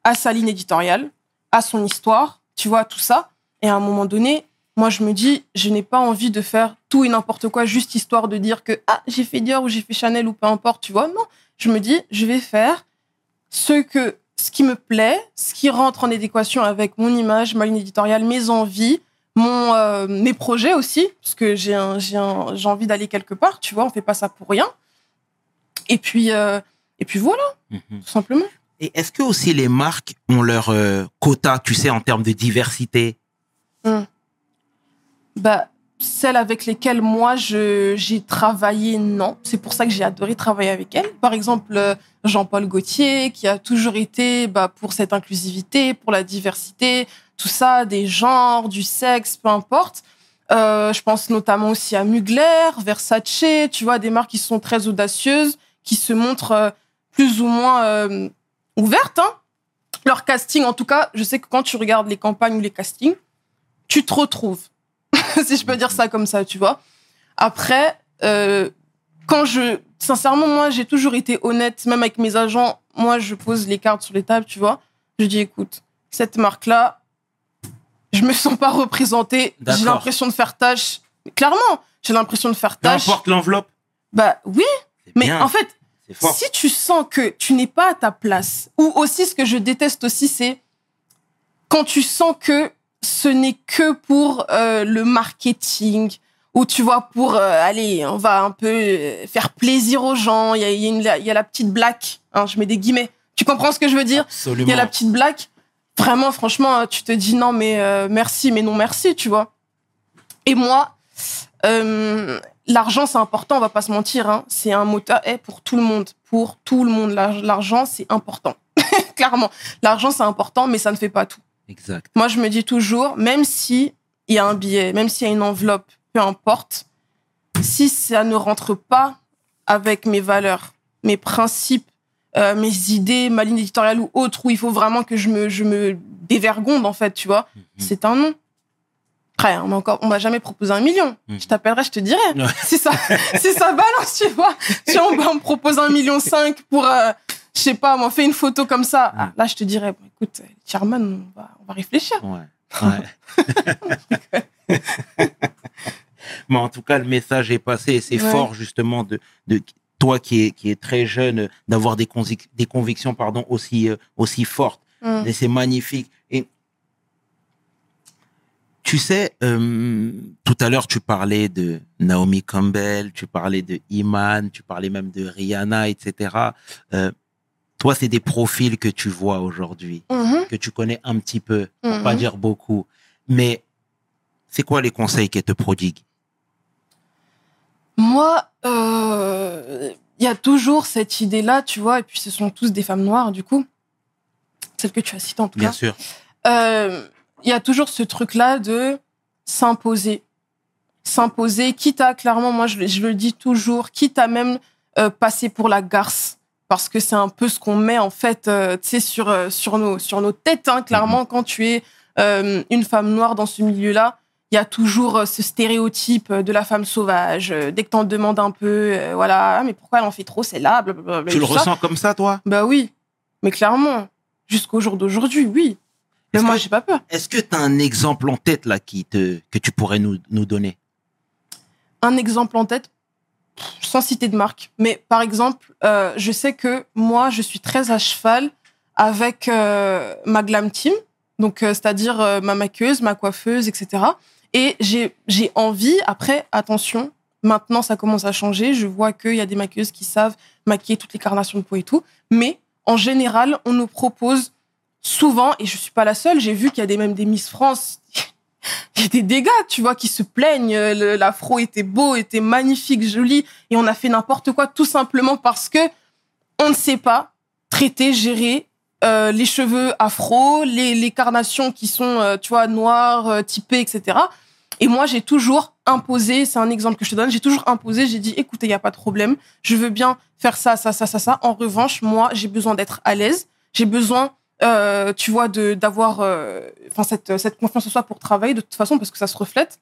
S3: a sa ligne éditoriale, a son histoire, tu vois, tout ça. Et à un moment donné, moi, je me dis, je n'ai pas envie de faire tout et n'importe quoi juste histoire de dire que, ah, j'ai fait Dior ou j'ai fait Chanel ou peu importe, tu vois. Non, je me dis, je vais faire ce que, ce qui me plaît, ce qui rentre en adéquation avec mon image, ma ligne éditoriale, mes envies, mon, euh, mes projets aussi, parce que j'ai un, j'ai un- j'ai envie d'aller quelque part, tu vois, on fait pas ça pour rien. Et puis, euh, et puis voilà,
S1: Mhm.
S3: tout simplement.
S1: Et est-ce que aussi les marques ont leur euh, quota, tu sais, en termes de diversité?
S3: Bah, celles avec lesquelles moi j'ai travaillé, non. C'est pour ça que j'ai adoré travailler avec elles. Par exemple, euh, Jean-Paul Gaultier, qui a toujours été bah, pour cette inclusivité, pour la diversité, tout ça, des genres, du sexe, peu importe. Euh, je pense notamment aussi à Mugler, Versace, tu vois, des marques qui sont très audacieuses, qui se montrent euh, plus ou moins euh, ouvertes. Hein. Leur casting, en tout cas, je sais que quand tu regardes les campagnes ou les castings, tu te retrouves. (laughs) si je peux dire ça comme ça, tu vois. Après, euh, quand je... Sincèrement, moi, j'ai toujours été honnête, même avec mes agents. Moi, je pose les cartes sur les tables, tu vois. Je dis, écoute, cette marque-là, je me sens pas représentée. J'ai l'impression de faire tâche. Clairement, j'ai l'impression de faire
S1: Peu
S3: tâche.
S1: importe l'enveloppe.
S3: Bah oui, mais
S1: bien,
S3: en fait, si tu sens que tu n'es pas à ta place, ou aussi ce que je déteste aussi, c'est quand tu sens que ce n'est que pour euh, le marketing, ou tu vois, pour, euh, allez, on va un peu euh, faire plaisir aux gens. Il y a, y a une- il y a la petite blague, hein, je mets des guillemets. Tu comprends ce que je veux dire? Il y a la petite blague. Vraiment, franchement, tu te dis non, mais euh, merci, mais non merci, tu vois. Et moi, euh, l'argent, c'est important, on va pas se mentir. Hein. C'est un moteur eh, pour tout le monde. Pour tout le monde, L'ar- l'argent, c'est important. (laughs) Clairement, l'argent, c'est important, mais ça ne fait pas tout.
S1: Exact.
S3: Moi, je me dis toujours, même si il y a un billet, même s'il y a une enveloppe, peu importe, si ça ne rentre pas avec mes valeurs, mes principes, euh, mes idées, ma ligne éditoriale ou autre, où il faut vraiment que je me, je me dévergonde, en fait, tu vois,
S1: Mhm.
S3: c'est un non. Après, on m'a encore, on m'a jamais proposé un million.
S1: Mhm.
S3: Je t'appellerai, je te dirai.
S1: Ouais. (laughs)
S3: Si ça, si ça balance, tu vois. Si on, on (laughs) me propose un million cinq pour, euh, je sais pas, on fait une photo comme ça. Ah, là, je te dirais, bon, écoute, Chairman, on va, on va réfléchir.
S1: Ouais. ouais. (laughs) Mais en tout cas, le message est passé et c'est
S3: Ouais.
S1: fort justement de, de toi qui est, qui est très jeune d'avoir des, convic- des convictions pardon, aussi, euh, aussi fortes.
S3: Mm.
S1: Et c'est magnifique. Et tu sais, euh, tout à l'heure, tu parlais de Naomi Campbell, tu parlais de Iman, tu parlais même de Rihanna, etc. Euh, toi, c'est des profils que tu vois aujourd'hui,
S3: Mhm,
S1: que tu connais un petit peu, pour
S3: mhm.
S1: pas dire beaucoup. Mais c'est quoi les conseils qu'elle te prodigue
S3: Moi, euh, il y a toujours cette idée-là, tu vois, et puis ce sont tous des femmes noires, du coup. Celle que tu as citée, en tout
S1: Bien
S3: cas.
S1: sûr.
S3: Euh, Il y a toujours ce truc-là de s'imposer. S'imposer, quitte à, clairement, moi, je, le- je le dis toujours, quitte à même euh, passer pour la garce. Parce que c'est un peu ce qu'on met, en fait, euh, tu sais, sur, euh, sur, nos, sur nos têtes, hein, clairement, quand tu es euh, une femme noire dans ce milieu-là. Il y a toujours ce stéréotype de la femme sauvage. Dès que t'en demandes un peu, euh, voilà, Ah, mais pourquoi elle en fait trop, c'est là, blablabla.
S1: Tu le
S3: ça.
S1: ressens comme ça, toi?
S3: Bah oui, mais clairement, jusqu'au jour d'aujourd'hui, oui. Mais moi, j'ai pas peur.
S1: Est-ce que tu as un exemple en tête là qui te, que tu pourrais nous, nous donner?
S3: Un exemple en tête, sans citer de marque, mais par exemple, euh, je sais que moi, je suis très à cheval avec euh, ma glam team, donc euh, c'est-à-dire ma maquilleuse, ma coiffeuse, etc. Et j'ai envie, après, attention, maintenant ça commence à changer, je vois qu'il y a des maquilleuses qui savent maquiller toutes les carnations de peau et tout, mais en général, on nous propose souvent, et je suis pas la seule, j'ai vu qu'il y a des, même des Miss France, il y a des dégâts, tu vois, qui se plaignent, euh, l'afro était beau, était magnifique, joli, et on a fait n'importe quoi tout simplement parce que on ne sait pas traiter, gérer euh, les cheveux afro, les, carnations qui sont, euh, tu vois, noires, typées, etc. Et moi, j'ai toujours imposé, c'est un exemple que je te donne, j'ai toujours imposé, j'ai dit, écoutez, il n'y a pas de problème, je veux bien faire ça, ça, ça, ça, ça. En revanche, moi, j'ai besoin d'être à l'aise, j'ai besoin, euh, tu vois, de d'avoir euh, enfin cette, cette confiance en soi pour travailler, de toute façon, parce que ça se reflète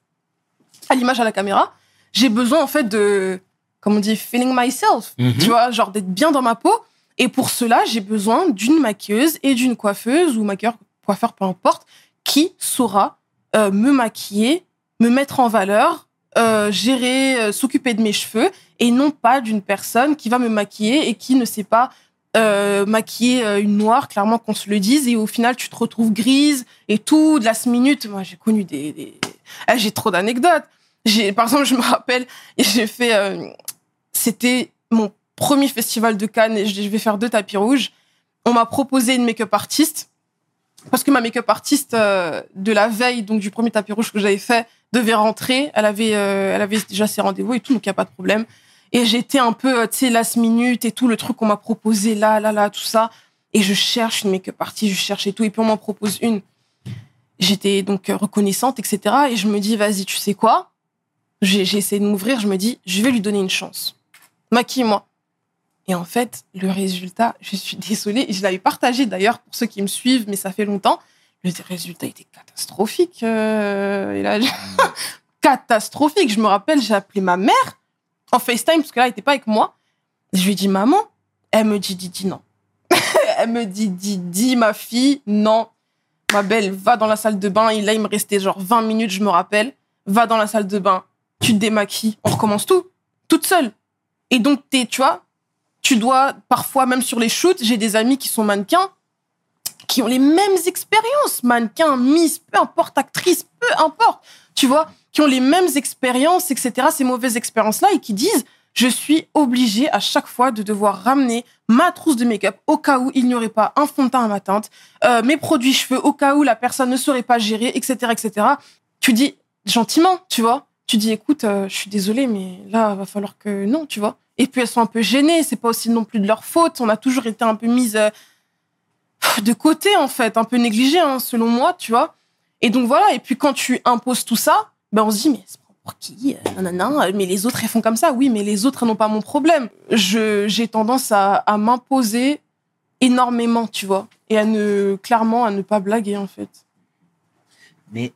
S3: à l'image, à la caméra. J'ai besoin, en fait, de, comme on dit, feeling myself,
S1: Mhm.
S3: tu vois, genre d'être bien dans ma peau. Et pour cela, j'ai besoin d'une maquilleuse et d'une coiffeuse ou maquilleur, coiffeur, peu importe, qui saura euh, me maquiller, me mettre en valeur, euh, gérer, euh, s'occuper de mes cheveux, et non pas d'une personne qui va me maquiller et qui ne sait pas euh, maquiller euh, une noire, clairement qu'on se le dise, et au final tu te retrouves grise et tout, de la minute. Moi j'ai connu des, Ah, j'ai trop d'anecdotes. Par exemple, je me rappelle, (laughs) j'ai fait, euh, c'était mon premier festival de Cannes et je vais faire deux tapis rouges. On m'a proposé une make-up artiste parce que ma make-up artiste de la veille, donc du premier tapis rouge que j'avais fait, devait rentrer. Elle avait, elle avait déjà ses rendez-vous et tout, donc il n'y a pas de problème. Et j'étais un peu, euh, tu sais, last minute et tout, le truc qu'on m'a proposé là, là, là, tout ça. Et je cherche une make-up artiste, je cherche et tout, et puis on m'en propose une. J'étais donc euh, reconnaissante, etc. Et je me dis, vas-y, tu sais quoi? J'ai essayé de m'ouvrir, je me dis, je vais lui donner une chance. Maquille-moi. Et en fait, le résultat, (laughs) je suis désolée, je l'avais partagé d'ailleurs pour ceux qui me suivent, mais ça fait longtemps. Le résultat était catastrophique. euh, et là, (laughs) catastrophique. Je me rappelle, j'ai appelé ma mère en FaceTime, parce que là, elle n'était pas avec moi. Je lui ai dit, maman. Elle me dit, Didi, non. (laughs) elle me dit, Didi, ma fille, non. Ma belle, va dans la salle de bain. Et là, il me restait genre 20 minutes, je me rappelle. Va dans la salle de bain, tu te démaquilles, on recommence tout, toute seule. Et donc, t'es, tu vois, tu dois, parfois, même sur les shoots, j'ai des amis qui sont mannequins. qui ont les mêmes expériences, mannequin, miss, peu importe, actrice, peu importe, tu vois, qui ont les mêmes expériences, etc., ces mauvaises expériences-là, et qui disent, je suis obligée à chaque fois de devoir ramener ma trousse de make-up au cas où il n'y aurait pas un fond de teint à ma teinte, euh, mes produits cheveux au cas où la personne ne saurait pas gérer, etc., etc. Tu dis gentiment, tu vois. Tu dis, écoute, euh, je suis désolée, mais là, va falloir que non, tu vois. Et puis elles sont un peu gênées, c'est pas aussi non plus de leur faute. On a toujours été un peu mise euh, de côté, en fait, un peu négligée, hein, selon moi, tu vois. Et donc voilà, et puis quand tu imposes tout ça, ben on se dit, mais pour qui euh, nanana, mais les autres, elles font comme ça. Oui, mais les autres n'ont pas mon problème. J'ai tendance à, à m'imposer énormément, tu vois. Et à ne, clairement, à ne pas blaguer, en fait.
S1: Mais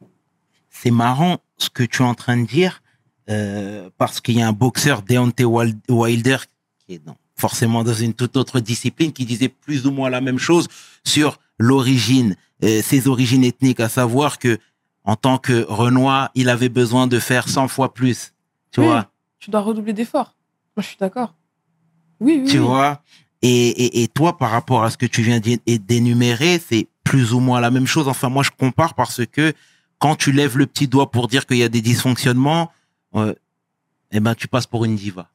S1: c'est marrant ce que tu es en train de dire, euh, parce qu'il y a un boxeur, Deontay Wil- Wilder, qui est dans- forcément dans une toute autre discipline, qui disait plus ou moins la même chose sur l'origine, euh, ses origines ethniques, à savoir que en tant que Renoir, il avait besoin de faire 100 fois plus. Tu
S3: Oui.
S1: vois
S3: Tu dois redoubler d'efforts. Moi, je suis d'accord. Oui, oui.
S1: tu
S3: oui.
S1: vois et, et, et toi, par rapport à ce que tu viens d'é- d'énumérer, c'est plus ou moins la même chose. Enfin, moi, je compare parce que quand tu lèves le petit doigt pour dire qu'il y a des dysfonctionnements, euh, eh ben, tu passes pour une diva.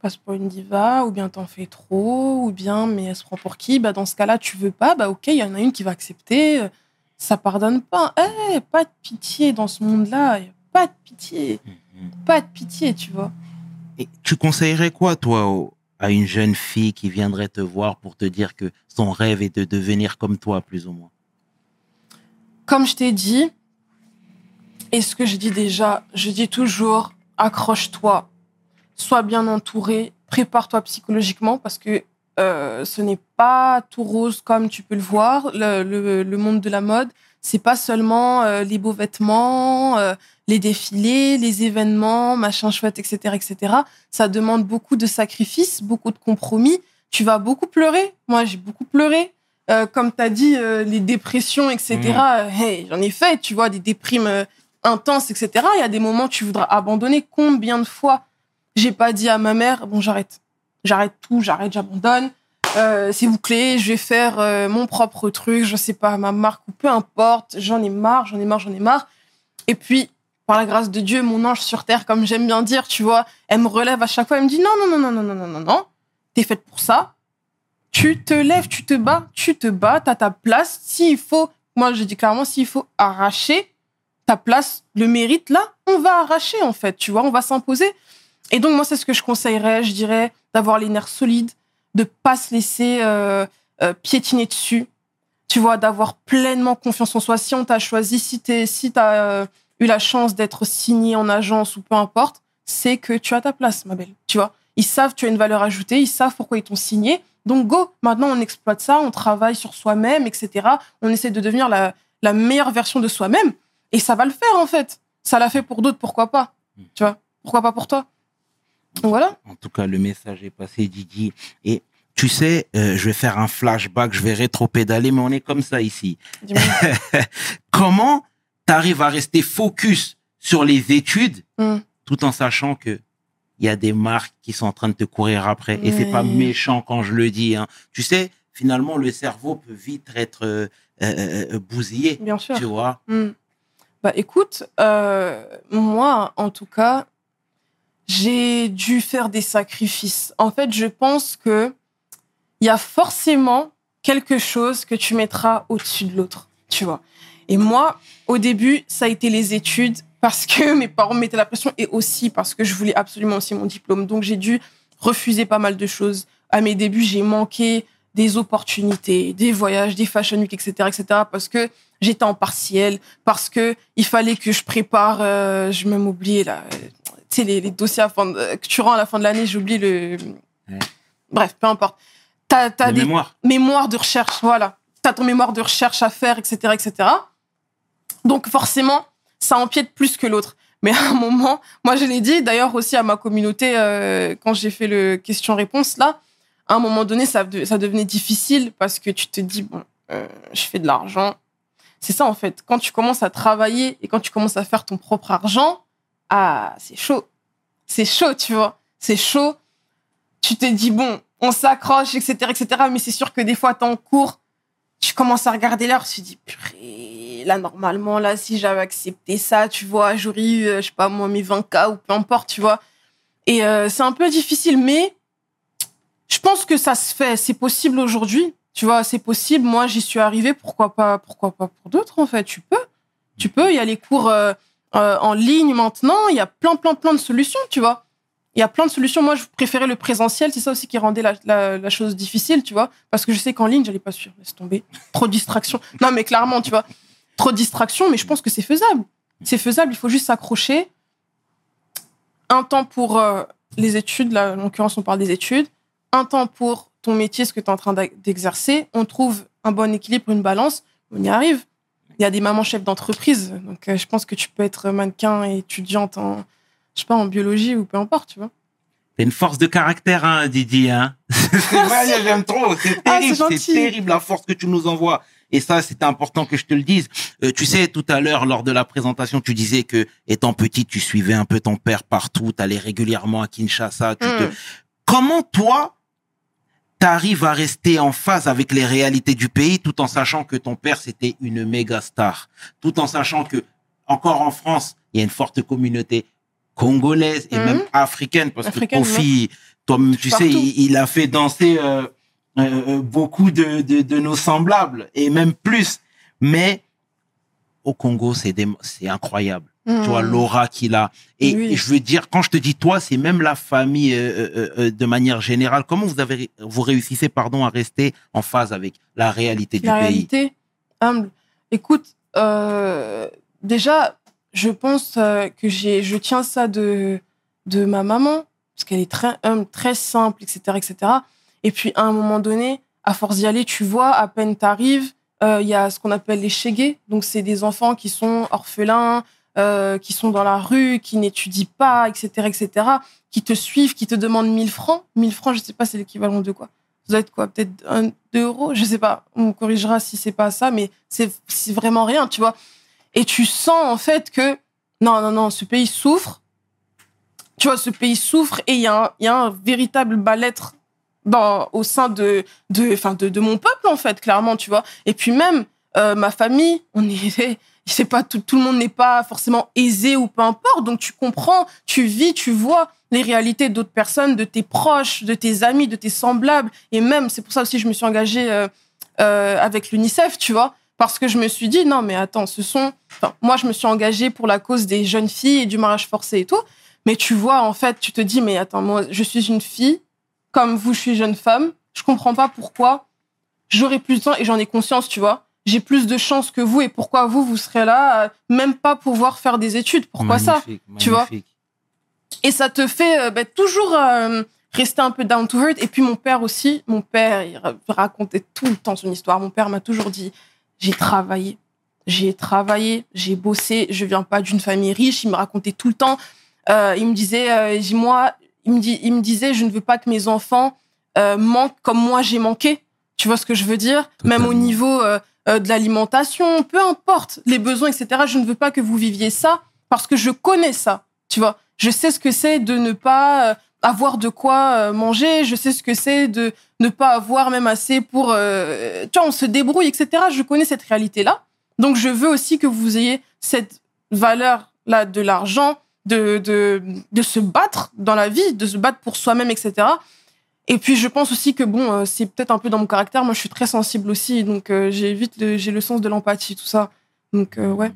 S3: passe pour une diva, ou bien t'en fais trop, ou bien mais elle se prend pour qui? Bah dans ce cas-là, tu veux pas, bah ok, il y en a une qui va accepter. Ça pardonne pas. Eh, pas de pitié dans ce monde-là. Pas de pitié. Pas de pitié, tu vois.
S1: Et tu conseillerais quoi, toi, à une jeune fille qui viendrait te voir pour te dire que son rêve est de devenir comme toi, plus ou moins?
S3: Comme je t'ai dit, et ce que je dis déjà, je dis toujours, accroche-toi, sois bien entouré, prépare-toi psychologiquement parce que euh, ce n'est pas tout rose comme tu peux le voir. Le, le- le monde de la mode, c'est pas seulement euh, les beaux vêtements, euh, les défilés, les événements, machin chouette, etc., etc. Ça demande beaucoup de sacrifices, beaucoup de compromis. Tu vas beaucoup pleurer. Moi, j'ai beaucoup pleuré. Comme tu as dit, les dépressions, etc. hey, j'en ai fait, tu vois, des déprimes intenses, etc. Il y a des moments où tu voudras abandonner. Combien de fois? J'ai pas dit à ma mère, bon, j'arrête. J'arrête tout, j'arrête, j'abandonne. Euh, c'est bouclé, je vais faire euh, mon propre truc, je sais pas, ma marque ou peu importe. J'en ai marre, j'en ai marre, j'en ai marre. Et puis, par la grâce de Dieu, mon ange sur terre, comme j'aime bien dire, tu vois, elle me relève à chaque fois, elle me dit non, non, non, non, non, non, non, non, t'es faite pour ça. Tu te lèves, tu te bats, tu te bats, t'as ta place. S'il faut, moi je dis clairement, s'il faut arracher ta place, le mérite, là, on va arracher en fait, tu vois, on va s'imposer. Et donc moi, c'est ce que je conseillerais, je dirais, d'avoir les nerfs solides, de pas se laisser euh, euh, piétiner dessus, tu vois, d'avoir pleinement confiance en soi. Si on t'a choisi, si tu si as eu la chance d'être signé en agence ou peu importe, c'est que tu as ta place, ma belle. Tu vois, ils savent que tu as une valeur ajoutée, ils savent pourquoi ils t'ont signé. Donc go, maintenant on exploite ça, on travaille sur soi-même, etc. On essaie de devenir la, la meilleure version de soi-même. Et ça va le faire en fait. Ça l'a fait pour d'autres, pourquoi pas? Tu vois, pourquoi pas pour toi? Voilà.
S1: En tout cas, le message est passé, Didi. Et tu sais, euh, je vais faire un flashback, je vais rétro-pédaler, mais on est comme ça ici. (laughs) Comment tu arrives à rester focus sur les études
S3: Hmm.
S1: tout en sachant que il y a des marques qui sont en train de te courir après? Et c'est pas méchant quand je le dis hein. tu sais finalement le cerveau peut vite être euh, euh, bousillé
S3: Bien sûr.
S1: tu vois
S3: Hmm. Bah écoute, moi en tout cas, j'ai dû faire des sacrifices. En fait, je pense que il y a forcément quelque chose que tu mettras au-dessus de l'autre, tu vois. Et moi, au début, ça a été les études parce que (laughs) mes parents me mettaient la pression et aussi parce que je voulais absolument aussi mon diplôme. Donc j'ai dû refuser pas mal de choses. À mes débuts, j'ai manqué des opportunités, des voyages, des fashion week, etc., etc. Parce que j'étais en partiel, parce que il fallait que je prépare. euh, je vais même oublié là, sais les, les dossiers à fin de- que tu rends à la fin de l'année. J'ai oublié le.
S1: Ouais.
S3: Bref, peu importe. T'as as
S1: de
S3: des
S1: mémoire
S3: mémoire de recherche, voilà. T'as ton mémoire de recherche à faire, etc., etc. Donc forcément, ça empiète plus que l'autre. Mais à un moment, moi je l'ai dit d'ailleurs aussi à ma communauté euh, quand j'ai fait le question-réponse là, à un moment donné, ça, de- ça devenait difficile parce que tu te dis, bon, euh, je fais de l'argent. C'est ça en fait. Quand tu commences à travailler et quand tu commences à faire ton propre argent, ah, c'est chaud. C'est chaud, tu vois. C'est chaud. Tu te dis, bon, on s'accroche, etc., etc. Mais c'est sûr que des fois, t'es en cours, tu commences à regarder l'heure, tu te dis, purée, là, normalement, là, si j'avais accepté ça, tu vois, j'aurais eu, euh, je sais pas, moi, mes 20K ou peu importe, tu vois. Et euh, c'est un peu difficile, mais je pense que ça se fait. C'est possible aujourd'hui. Tu vois, c'est possible. Moi, j'y suis arrivée. Pourquoi pas, pourquoi pas pour d'autres, en fait? Tu peux. Tu peux. Il y a les cours euh, euh, en ligne maintenant. Il y a plein, plein, plein de solutions, tu vois. Il y a plein de solutions. Moi, je préférais le présentiel. C'est ça aussi qui rendait la, chose difficile, tu vois. Parce que je sais qu'en ligne, j'allais pas suivre. Laisse tomber. (laughs) Trop de distractions. Non, mais clairement, tu vois. Trop de distractions, mais je pense que c'est faisable. C'est faisable. Il faut juste s'accrocher. Un temps pour euh, les études. Là, en l'occurrence, on parle des études. Un temps pour ton métier, ce que tu es en train d'exercer. On trouve un bon équilibre, une balance. On y arrive. Il y a des mamans chefs d'entreprise. Donc, euh, je pense que tu peux être mannequin et étudiante en, je sais pas, en biologie ou peu importe, tu vois.
S1: T'as une force de caractère, hein, Didi, hein. (laughs) Ouais, J'aime trop. C'est
S3: Ah,
S1: terrible,
S3: c'est
S1: c'est terrible la force que tu nous envoies. Et ça, c'est important que je te le dise. Euh, tu sais, tout à l'heure, lors de la présentation, tu disais que, étant petit, tu suivais un peu ton père partout, t'allais régulièrement à Kinshasa. Tu te...
S3: Mm.
S1: Comment toi, t'arrives à rester en phase avec les réalités du pays, tout en sachant que ton père c'était une méga star, tout en sachant que encore en France, il y a une forte communauté congolaise et
S3: Mhm.
S1: même africaine, parce
S3: Africaine,
S1: que Kofi, toi, tu sais, il, il a fait danser euh, euh, beaucoup de, de, de nos semblables et même plus. Mais au Congo, c'est incroyable.
S3: Mm.
S1: Tu vois l'aura qu'il a. Et,
S3: Oui.
S1: je veux dire, quand je te dis toi, c'est même la famille euh, euh, euh, de manière générale. Comment vous avez vous réussissez pardon à rester en phase avec la réalité du
S3: la
S1: pays
S3: réalité, humble. Écoute, euh, déjà, je pense que j'ai, je tiens ça de, de ma maman, parce qu'elle est très humble, très simple, etc., etc. Et puis, à un moment donné, à force d'y aller, tu vois, à peine t'arrives, il y a ce qu'on appelle les chégués. Donc, c'est des enfants qui sont orphelins, euh, qui sont dans la rue, qui n'étudient pas, etc., etc., qui te suivent, qui te demandent 1000 francs. 1000 francs, je sais pas, c'est l'équivalent de quoi? Ça doit être quoi? Peut-être un, deux euros? Je sais pas. On me corrigera si c'est pas ça, mais c'est vraiment rien, tu vois. Et tu sens en fait que non, non, non, ce pays souffre. Tu vois, ce pays souffre et il y, a un- véritable mal-être dans au sein de de, de, de mon peuple en fait, clairement, tu vois. Et puis même euh, ma famille, on est pas tout, le monde n'est pas forcément aisé ou peu importe. Donc tu comprends, tu vis, tu vois les réalités d'autres personnes, de tes proches, de tes amis, de tes semblables. Et même, c'est pour ça aussi que je me suis engagée euh, euh, avec l'UNICEF, tu vois. Parce que je me suis dit, non, mais attends, ce sont. Moi, je me suis engagée pour la cause des jeunes filles et du mariage forcé et tout. Mais tu vois, en fait, tu te dis, mais attends, moi, je suis une fille, comme vous, je suis jeune femme. Je comprends pas pourquoi j'aurai plus de temps et j'en ai conscience, tu vois. J'ai plus de chance que vous et pourquoi vous, vous serez là, euh, même pas pouvoir faire des études. Pourquoi ça?
S1: Magnifique,
S3: Tu vois? Et ça te fait euh, bah, toujours euh, rester un peu down to earth. Et puis mon père aussi, mon père, il ra- racontait tout le temps son histoire. Mon père m'a toujours dit, j'ai travaillé, j'ai travaillé, j'ai bossé, je viens pas d'une famille riche. Il me racontait tout le temps. Euh, il me disait, euh, moi, il me, dit, il me disait, je ne veux pas que mes enfants manquent comme moi j'ai manqué. Tu vois ce que je veux dire? Même au niveau euh, de l'alimentation, peu importe les besoins, etc. Je ne veux pas que vous viviez ça parce que je connais ça. Tu vois je sais ce que c'est de ne pas euh, avoir de quoi euh, manger, je sais ce que c'est de ne pas avoir même assez pour... tu vois, on se débrouille, etc. Je connais cette réalité-là. Donc, je veux aussi que vous ayez cette valeur-là de l'argent, de, de se battre dans la vie, de se battre pour soi-même, etc. Et puis, je pense aussi que, bon, euh, c'est peut-être un peu dans mon caractère. Moi, je suis très sensible aussi. Donc, euh, j'ai vite le, j'ai le sens de l'empathie, tout ça. Donc, euh, ouais.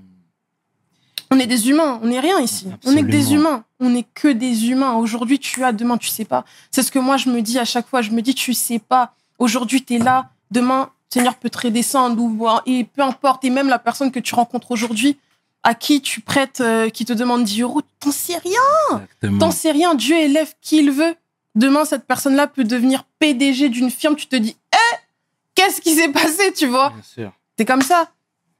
S3: On est des humains, on n'est rien ici. On n'est que des humains. On n'est que des humains. Aujourd'hui, tu as, demain, tu sais pas. C'est ce que moi, je me dis à chaque fois. Je me dis, tu sais pas. Aujourd'hui, tu es là. Demain, Seigneur peut te redescendre. Ou, et peu importe. Et même la personne que tu rencontres aujourd'hui, à qui tu prêtes, euh, qui te demande 10 euros, t'en sais rien.
S1: Exactement.
S3: T'en sais rien. Dieu élève qui il veut. Demain, cette personne-là peut devenir PDG d'une firme. Tu te dis, eh, qu'est-ce qui s'est passé, tu vois c'est comme ça.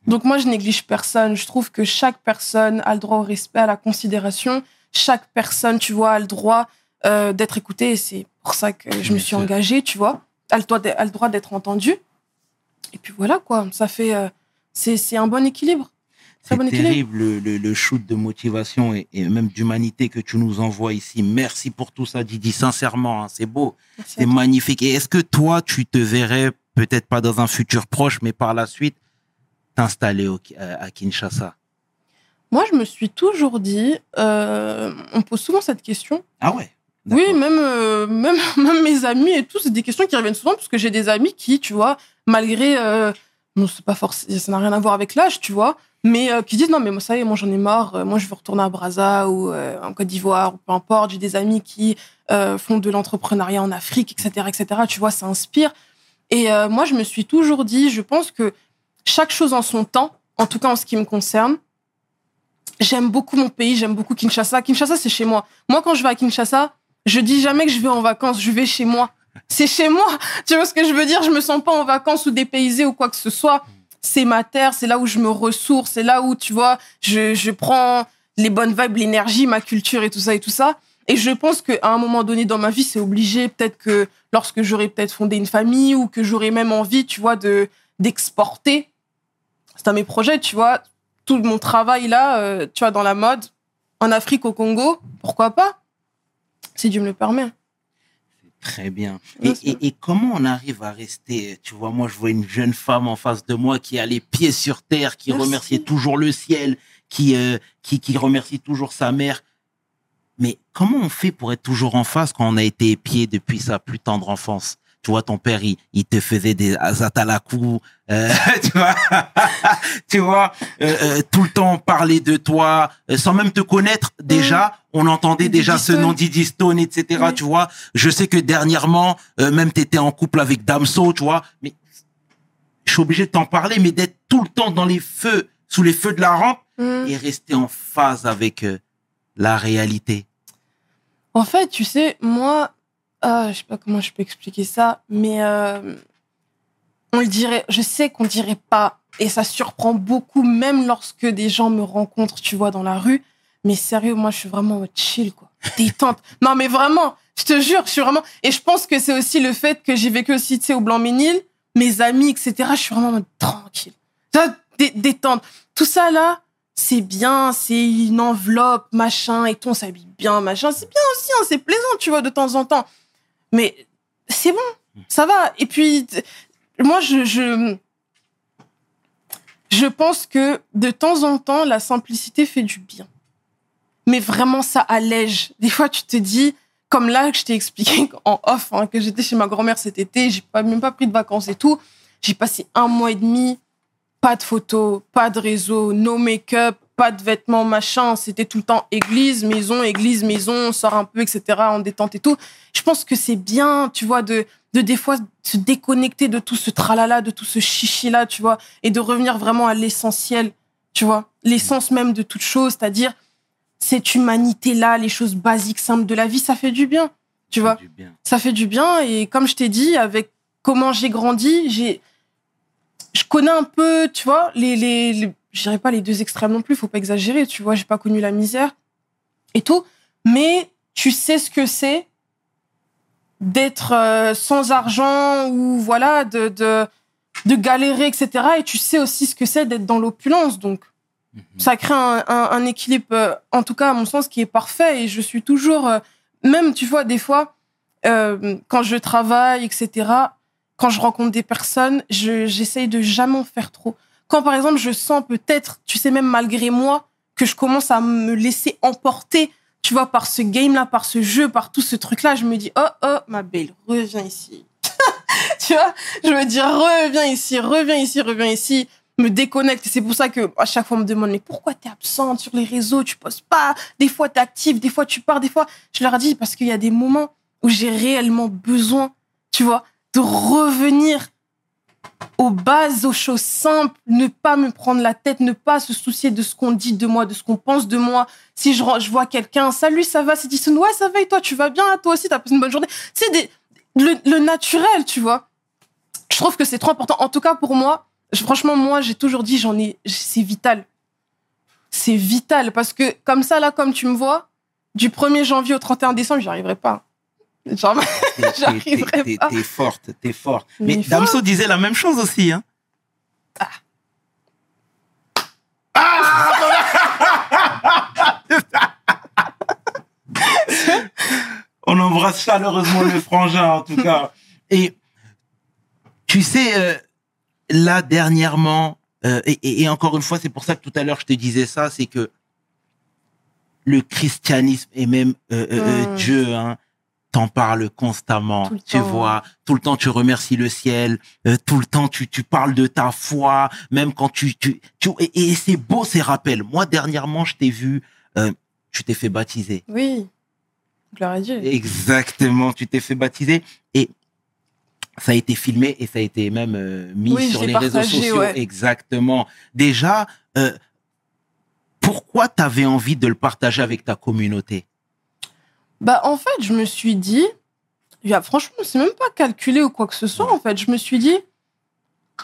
S3: Donc moi, je néglige personne. Je trouve que chaque personne a le droit au respect, à la considération. Chaque personne, tu vois, a le droit euh, d'être écoutée. Et c'est pour ça que je me suis engagée, tu vois. A le droit d'être- a le droit d'être entendue. Et puis voilà, quoi. Ça fait... euh, c'est un bon équilibre.
S1: C'est terrible le, le, le shoot de motivation et, et même d'humanité que tu nous envoies ici. Merci pour tout ça, Didi. Sincèrement, hein, c'est beau, c'est magnifique. Et est-ce que toi, tu te verrais peut-être pas dans un futur proche, mais par la suite, t'installer euh, à Kinshasa?
S3: Moi, je me suis toujours dit, euh, on pose souvent cette question.
S1: Ah ouais?
S3: Oui, même, euh, même, (laughs) même mes amis et tout, c'est des questions qui reviennent souvent parce que j'ai des amis qui, tu vois, malgré. Euh, bon, c'est pas forcément. Ça n'a rien à voir avec l'âge, tu vois, mais euh, qui disent non, mais moi, ça y est, moi, j'en ai marre. euh, moi, je veux retourner à Brazza ou euh, en Côte d'Ivoire, ou peu importe. J'ai des amis qui euh, font de l'entrepreneuriat en Afrique, etc., etc. Tu vois, ça inspire. Et euh, moi, je me suis toujours dit, je pense que chaque chose en son temps, en tout cas en ce qui me concerne, j'aime beaucoup mon pays, j'aime beaucoup Kinshasa. Kinshasa, c'est chez moi. Moi, quand je vais à Kinshasa, je dis jamais que je vais en vacances, je vais chez moi. C'est chez moi. (laughs) Tu vois ce que je veux dire? Je me sens pas en vacances ou dépaysée ou quoi que ce soit. C'est ma terre, c'est là où je me ressource, c'est là où, tu vois, je, je prends les bonnes vibes, l'énergie, ma culture et tout ça et tout ça. Et je pense qu'à un moment donné dans ma vie, c'est obligé. Peut-être que lorsque j'aurai peut-être fondé une famille ou que j'aurai même envie, tu vois, de d'exporter. C'est un mes projets, tu vois. Tout mon travail là, euh, tu vois, dans la mode, en Afrique, au Congo, pourquoi pas Si Dieu me le permet.
S1: Très bien. Et, et, et comment on arrive à rester Tu vois, moi, je vois une jeune femme en face de moi qui a les pieds sur terre, qui
S3: Merci.
S1: remercie toujours le ciel, qui, euh, qui, qui remercie toujours sa mère. Mais comment on fait pour être toujours en face quand on a été épié depuis sa plus tendre enfance? Tu vois, ton père, il, il te faisait des azatalakou, euh, (laughs) tu vois, (laughs) tu vois, euh, euh, tout le temps parler de toi, euh, sans même te connaître déjà, on entendait
S3: Didi
S1: déjà ce nom Didi Stone, etc. Tu vois, je sais que dernièrement, euh, même tu étais en couple avec Damso, tu vois, mais je suis obligé de t'en parler, mais d'être tout le temps dans les feux, sous les feux de la rampe
S3: Mm.
S1: et rester en phase avec euh, la réalité.
S3: En fait, tu sais, moi, ah, je sais pas comment je peux expliquer ça, mais euh, on le dirait, je sais qu'on dirait pas, et ça surprend beaucoup, même lorsque des gens me rencontrent, tu vois, dans la rue. Mais sérieux, moi, je suis vraiment chill, quoi. Détente. (laughs) non, mais vraiment, je te jure, je suis vraiment. Et je pense que c'est aussi le fait que j'ai vécu aussi, tu sais, au Blanc-Ménil, mes amis, etc. Je suis vraiment en mode tranquille. Détente. Tout ça, là, c'est bien, c'est une enveloppe, machin, et tout, on s'habille bien, machin. C'est bien aussi, hein, c'est plaisant, tu vois, de temps en temps. Mais c'est bon, ça va. Et puis, moi, je, je, je pense que de temps en temps, la simplicité fait du bien. Mais vraiment, ça allège. Des fois, tu te dis, comme là, que je t'ai expliqué (laughs) en off, hein, que j'étais chez ma grand-mère cet été, j'ai pas, même pas pris de vacances et tout. J'ai passé un mois et demi, pas de photos, pas de réseau, no make-up, pas de vêtements, machin. C'était tout le temps église, maison, église, maison, on sort un peu, etc., en détente et tout. Je pense que c'est bien, tu vois, de, de des fois se déconnecter de tout ce tralala, de tout ce chichi-là, tu vois, et de revenir vraiment à l'essentiel, tu vois, l'essence même de toute chose, c'est-à-dire cette humanité-là, les choses basiques, simples de la vie, ça fait du bien, tu vois
S1: bien.
S3: ça fait du bien et comme je t'ai dit avec comment j'ai grandi j'ai je connais un peu tu vois les les, les je dirais pas les deux extrêmes non plus faut pas exagérer tu vois j'ai pas connu la misère et tout mais tu sais ce que c'est d'être euh, sans argent ou voilà de, de de galérer etc et tu sais aussi ce que c'est d'être dans l'opulence donc
S1: Mhm.
S3: ça crée un, un- un équilibre, euh, en tout cas à mon sens, qui est parfait. Et je suis toujours, euh, même tu vois, des fois, euh, quand je travaille, etc., quand je rencontre des personnes, je- j'essaye de jamais en faire trop. Quand par exemple, je sens peut-être, tu sais, même malgré moi, que je commence à me laisser emporter, tu vois, par ce game-là, par ce jeu, par tout ce truc-là, je me dis, oh, oh, ma belle, reviens ici. (laughs) tu vois, je me dis, reviens ici, reviens ici, reviens ici me déconnecte. C'est pour ça que à chaque fois on me demande mais pourquoi t'es absente sur les réseaux, tu postes pas. Des fois t'es active, des fois tu pars, des fois je leur dis parce qu'il y a des moments où j'ai réellement besoin, tu vois, de revenir aux bases, aux choses simples, ne pas me prendre la tête, ne pas se soucier de ce qu'on dit de moi, de ce qu'on pense de moi. Si je, vois quelqu'un, salut, ça va, c'est dit, ouais, ça va et toi, tu vas bien, toi aussi, t'as passé une bonne journée. C'est le, naturel, tu vois. Je trouve que c'est trop important. En tout cas, pour moi, franchement, moi, j'ai toujours dit, j'en ai, c'est vital. C'est vital parce que comme ça, là, comme tu me vois, du 1er janvier au 31 décembre, j'y arriverai pas. Genre, (laughs) J'arriverai pas.
S1: T'es forte, t'es forte.
S3: Mais
S1: Mais. Damso disait la même chose aussi. Hein. On embrasse chaleureusement le frangin, en tout cas. Et Tu sais, euh, là, dernièrement, euh, et, et- et encore une fois, c'est pour ça que tout à l'heure, je te disais ça, c'est que le christianisme et même euh, euh, euh,
S3: Mm.
S1: Dieu, hein, t'en parle constamment. Tu
S3: temps.
S1: vois, tout le temps, tu remercies le ciel, euh, tout le temps, tu, tu parles de ta foi, même quand tu... tu, tu et et c'est beau ces rappels. Moi, dernièrement, je t'ai vu, euh, tu t'es fait baptiser.
S3: Oui. Gloire à Dieu.
S1: Exactement, tu t'es fait baptiser et ça a été filmé et ça a été même euh, mis
S3: Oui,
S1: sur les réseaux sociaux.
S3: ouais.
S1: Exactement. Déjà, euh, pourquoi tu avais envie de le partager avec ta communauté?
S3: Bah, en fait, je me suis dit, il y a- franchement, c'est même pas calculé ou quoi que ce soit, en fait. Je me suis dit,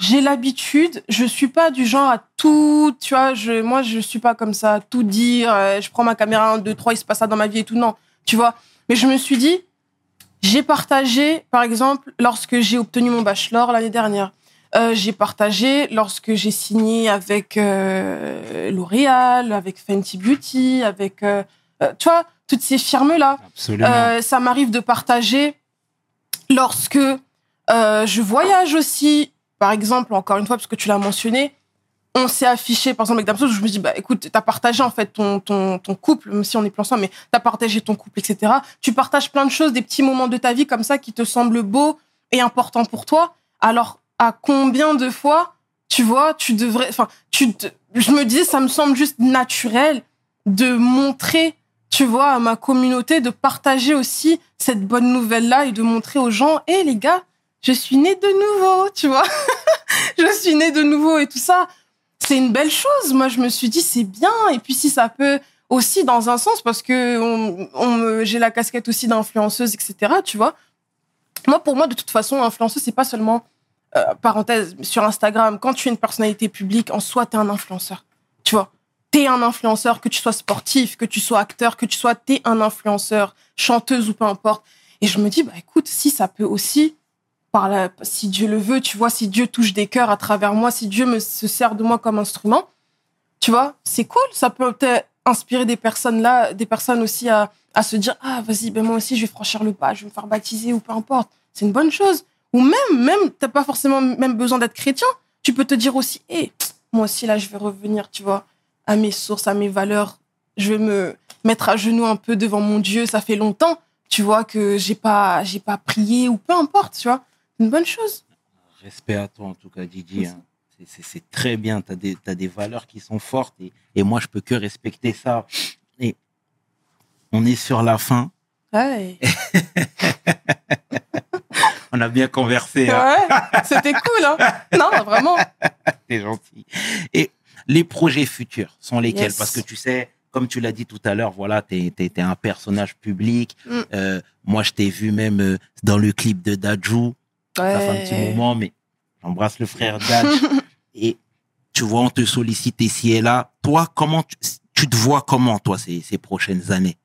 S3: j'ai l'habitude, je suis pas du genre à tout, tu vois, je, moi, je suis pas comme ça, à tout dire, euh, je prends ma caméra 1, 2, 3, il se passe ça dans ma vie et tout, non, tu vois. Mais je me suis dit, j'ai partagé, par exemple, lorsque j'ai obtenu mon bachelor l'année dernière. Euh, j'ai partagé lorsque j'ai signé avec euh, L'Oréal, avec Fenty Beauty, avec, tu vois, toutes ces firmes-là. Euh, ça m'arrive de partager lorsque euh, je voyage aussi. Par exemple, encore une fois, parce que tu l'as mentionné, on s'est affiché, par exemple, avec Damso, je me dis, bah écoute, t'as partagé en fait ton, ton, ton couple, même si on est plus ensemble, mais t'as partagé ton couple, etc. Tu partages plein de choses, des petits moments de ta vie comme ça qui te semblent beaux et importants pour toi. Alors, à combien de fois, tu vois, tu devrais, enfin, tu, te- je me disais, ça me semble juste naturel de montrer tu vois, à ma communauté, de partager aussi cette bonne nouvelle-là et de montrer aux gens, hé les gars, je suis née de nouveau, tu vois. (laughs) je suis née de nouveau et tout ça. C'est une belle chose. Moi, je me suis dit, c'est bien. Et puis, si ça peut aussi, dans un sens, parce que on, j'ai la casquette aussi d'influenceuse, etc., tu vois. Moi, pour moi, de toute façon, influenceuse, c'est pas seulement, euh, parenthèse, sur Instagram, quand tu es une personnalité publique, en soi, t'es un influenceur. Tu vois t'es un influenceur, que tu sois sportif, que tu sois acteur, que tu sois, t'es un influenceur, chanteuse ou peu importe. Et je me dis, bah écoute, si ça peut aussi, par si Dieu le veut, tu vois, si Dieu touche des cœurs à travers moi, si Dieu me se sert de moi comme instrument, tu vois, c'est cool. Ça peut peut-être inspirer des personnes là, des personnes aussi à, à se dire, ah vas-y, ben moi aussi je vais franchir le pas, je vais me faire baptiser ou peu importe. C'est une bonne chose. Ou même, même, t'as pas forcément même besoin d'être chrétien. Tu peux te dire aussi, hé, moi aussi là, je vais revenir, tu vois à mes sources, à mes valeurs. Je vais me mettre à genoux un peu devant mon Dieu. Ça fait longtemps, tu vois, que j'ai pas, j'ai pas prié ou peu importe, tu vois. C'est une bonne chose.
S1: Respect à toi, en tout cas, Didi. hein. C'est- très bien. Tu as, des t'as des valeurs qui sont fortes et, et moi, je peux que respecter ça. Et on est sur la fin.
S3: Ouais. (laughs)
S1: On a bien conversé. hein.
S3: Ouais, c'était cool, hein. Non, vraiment. (laughs)
S1: T'es gentil. Et les projets futurs sont lesquels?
S3: Yes.
S1: Parce que tu sais, comme tu l'as dit tout à l'heure, voilà, t'es es, un personnage public.
S3: Mm.
S1: Euh, moi, je t'ai vu même euh, dans le clip de Dajou. Ça fait un petit moment, mais j'embrasse le frère Daj. (laughs) et tu vois, on te sollicite ici et là. Toi, comment tu, tu te vois comment, toi, ces, ces prochaines années?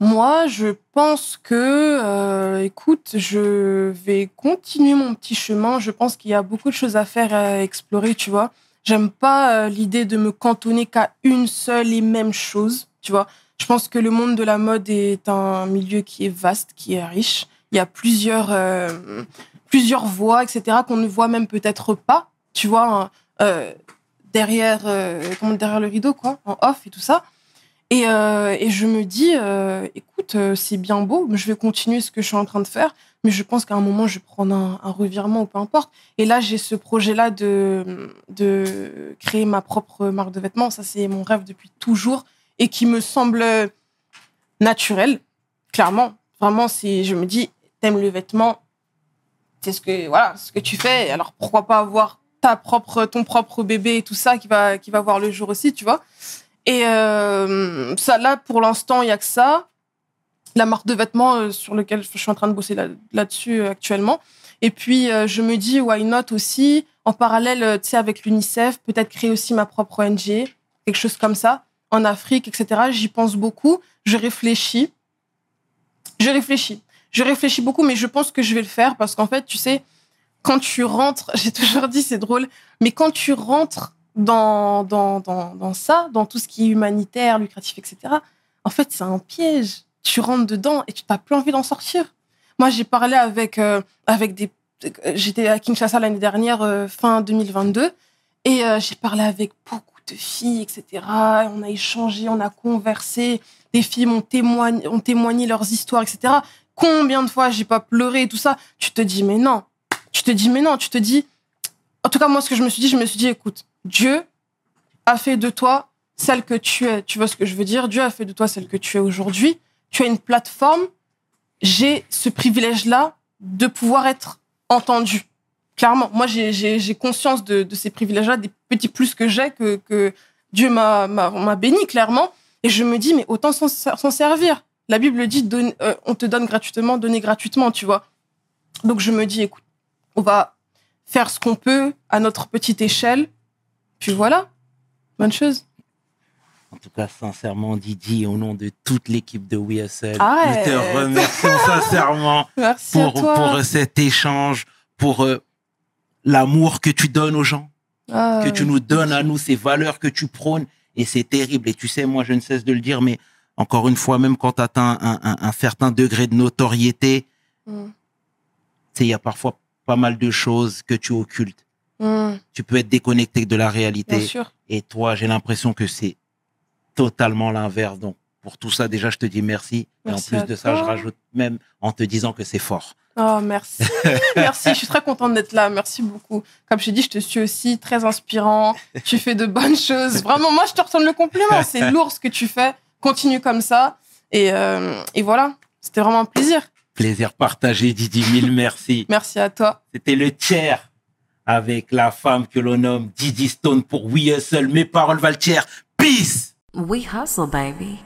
S3: Moi, je pense que, euh, écoute, je vais continuer mon petit chemin. Je pense qu'il y a beaucoup de choses à faire, à explorer, tu vois. J'aime pas euh, l'idée de me cantonner qu'à une seule et même chose, tu vois. Je pense que le monde de la mode est un milieu qui est vaste, qui est riche. Il y a plusieurs, euh, plusieurs voies, etc., qu'on ne voit même peut-être pas, tu vois, euh, derrière, euh, derrière le rideau, quoi, en off et tout ça. Et, euh, et je me dis, écoute, c'est bien beau, je vais continuer ce que je suis en train de faire, mais je pense qu'à un moment, je vais prendre un, revirement ou peu importe. Et là, j'ai ce projet-là de, de créer ma propre marque de vêtements. Ça, c'est mon rêve depuis toujours et qui me semble naturel, clairement. Vraiment, c'est, je me dis, t'aimes le vêtement, c'est ce que, voilà, ce que tu fais. Alors, pourquoi pas avoir ta propre, ton propre bébé et tout ça qui va, qui va voir le jour aussi, tu vois. Et euh, ça, là, pour l'instant, il y a que ça. La marque de vêtements euh, sur lequel je suis en train de bosser là- là-dessus euh, actuellement. Et puis, euh, je me dis, why not aussi, en parallèle, tu sais, avec l'UNICEF, peut-être créer aussi ma propre ONG, quelque chose comme ça, en Afrique, etc. J'y pense beaucoup. Je réfléchis. Je réfléchis. Je réfléchis beaucoup, mais je pense que je vais le faire parce qu'en fait, tu sais, quand tu rentres, (laughs) j'ai toujours dit, c'est drôle, mais quand tu rentres dans, dans, dans, dans ça, dans tout ce qui est humanitaire, lucratif, etc., en fait, c'est un piège. Tu rentres dedans et tu n'as plus envie d'en sortir. Moi, j'ai parlé avec, euh, avec des, j'étais à Kinshasa l'année dernière, euh, fin 2022, et euh, j'ai parlé avec beaucoup de filles, etc. On a échangé, on a conversé. Les filles m'ont témoigné, ont témoigné leurs histoires, etc. Combien de fois j'ai pas pleuré et tout ça? Tu te dis, mais non. Tu te dis, mais non. Tu te dis. En tout cas, moi, ce que je me suis dit, je me suis dit, écoute, Dieu a fait de toi celle que tu es. Tu vois ce que je veux dire? Dieu a fait de toi celle que tu es aujourd'hui. Tu as une plateforme. J'ai ce privilège-là de pouvoir être entendu. Clairement, moi, j'ai- conscience de, de ces privilèges-là, des petits plus que j'ai, que, que Dieu m'a béni, clairement. Et je me dis, mais autant s'en s'en servir. La Bible dit, donne- euh, on te donne gratuitement, donner gratuitement, tu vois. Donc, je me dis, écoute, on va faire ce qu'on peut à notre petite échelle. Puis voilà, bonne chose.
S1: En tout cas, sincèrement, Didi, au nom de toute l'équipe de We Hustle,
S3: Arrête.
S1: nous te remercions (laughs) sincèrement
S3: Merci
S1: pour, pour euh, cet échange, pour euh, l'amour que tu donnes aux gens,
S3: Ah,
S1: que tu nous donnes à nous, ces valeurs que tu prônes. Et c'est terrible. Et tu sais, moi, je ne cesse de le dire, mais encore une fois, même quand tu atteins un, un- un certain degré de notoriété,
S3: Mm.
S1: tu sais, il y a parfois pas mal de choses que tu occultes.
S3: mm,
S1: Tu peux être déconnecté de la réalité.
S3: bien sûr.
S1: Et toi, j'ai l'impression que c'est totalement l'inverse. Donc, pour tout ça, déjà, je te dis merci.
S3: Merci
S1: et en plus de ça, je rajoute même en te disant que c'est fort.
S3: Oh, merci. (laughs) merci, je suis très contente d'être là. Merci beaucoup. Comme je t'ai dit, je te suis aussi très inspirant. Tu fais de bonnes choses. Vraiment, moi, je te retourne le compliment. C'est lourd ce que tu fais. Continue comme ça. Et, euh, et voilà, c'était vraiment un plaisir.
S1: Plaisir partagé, Didi. Mille merci.
S3: Merci à toi.
S1: C'était le tiers avec la femme que l'on nomme Didi Stone pour We Hustle. Mes paroles valent tiers. Peace!
S2: We hustle, baby.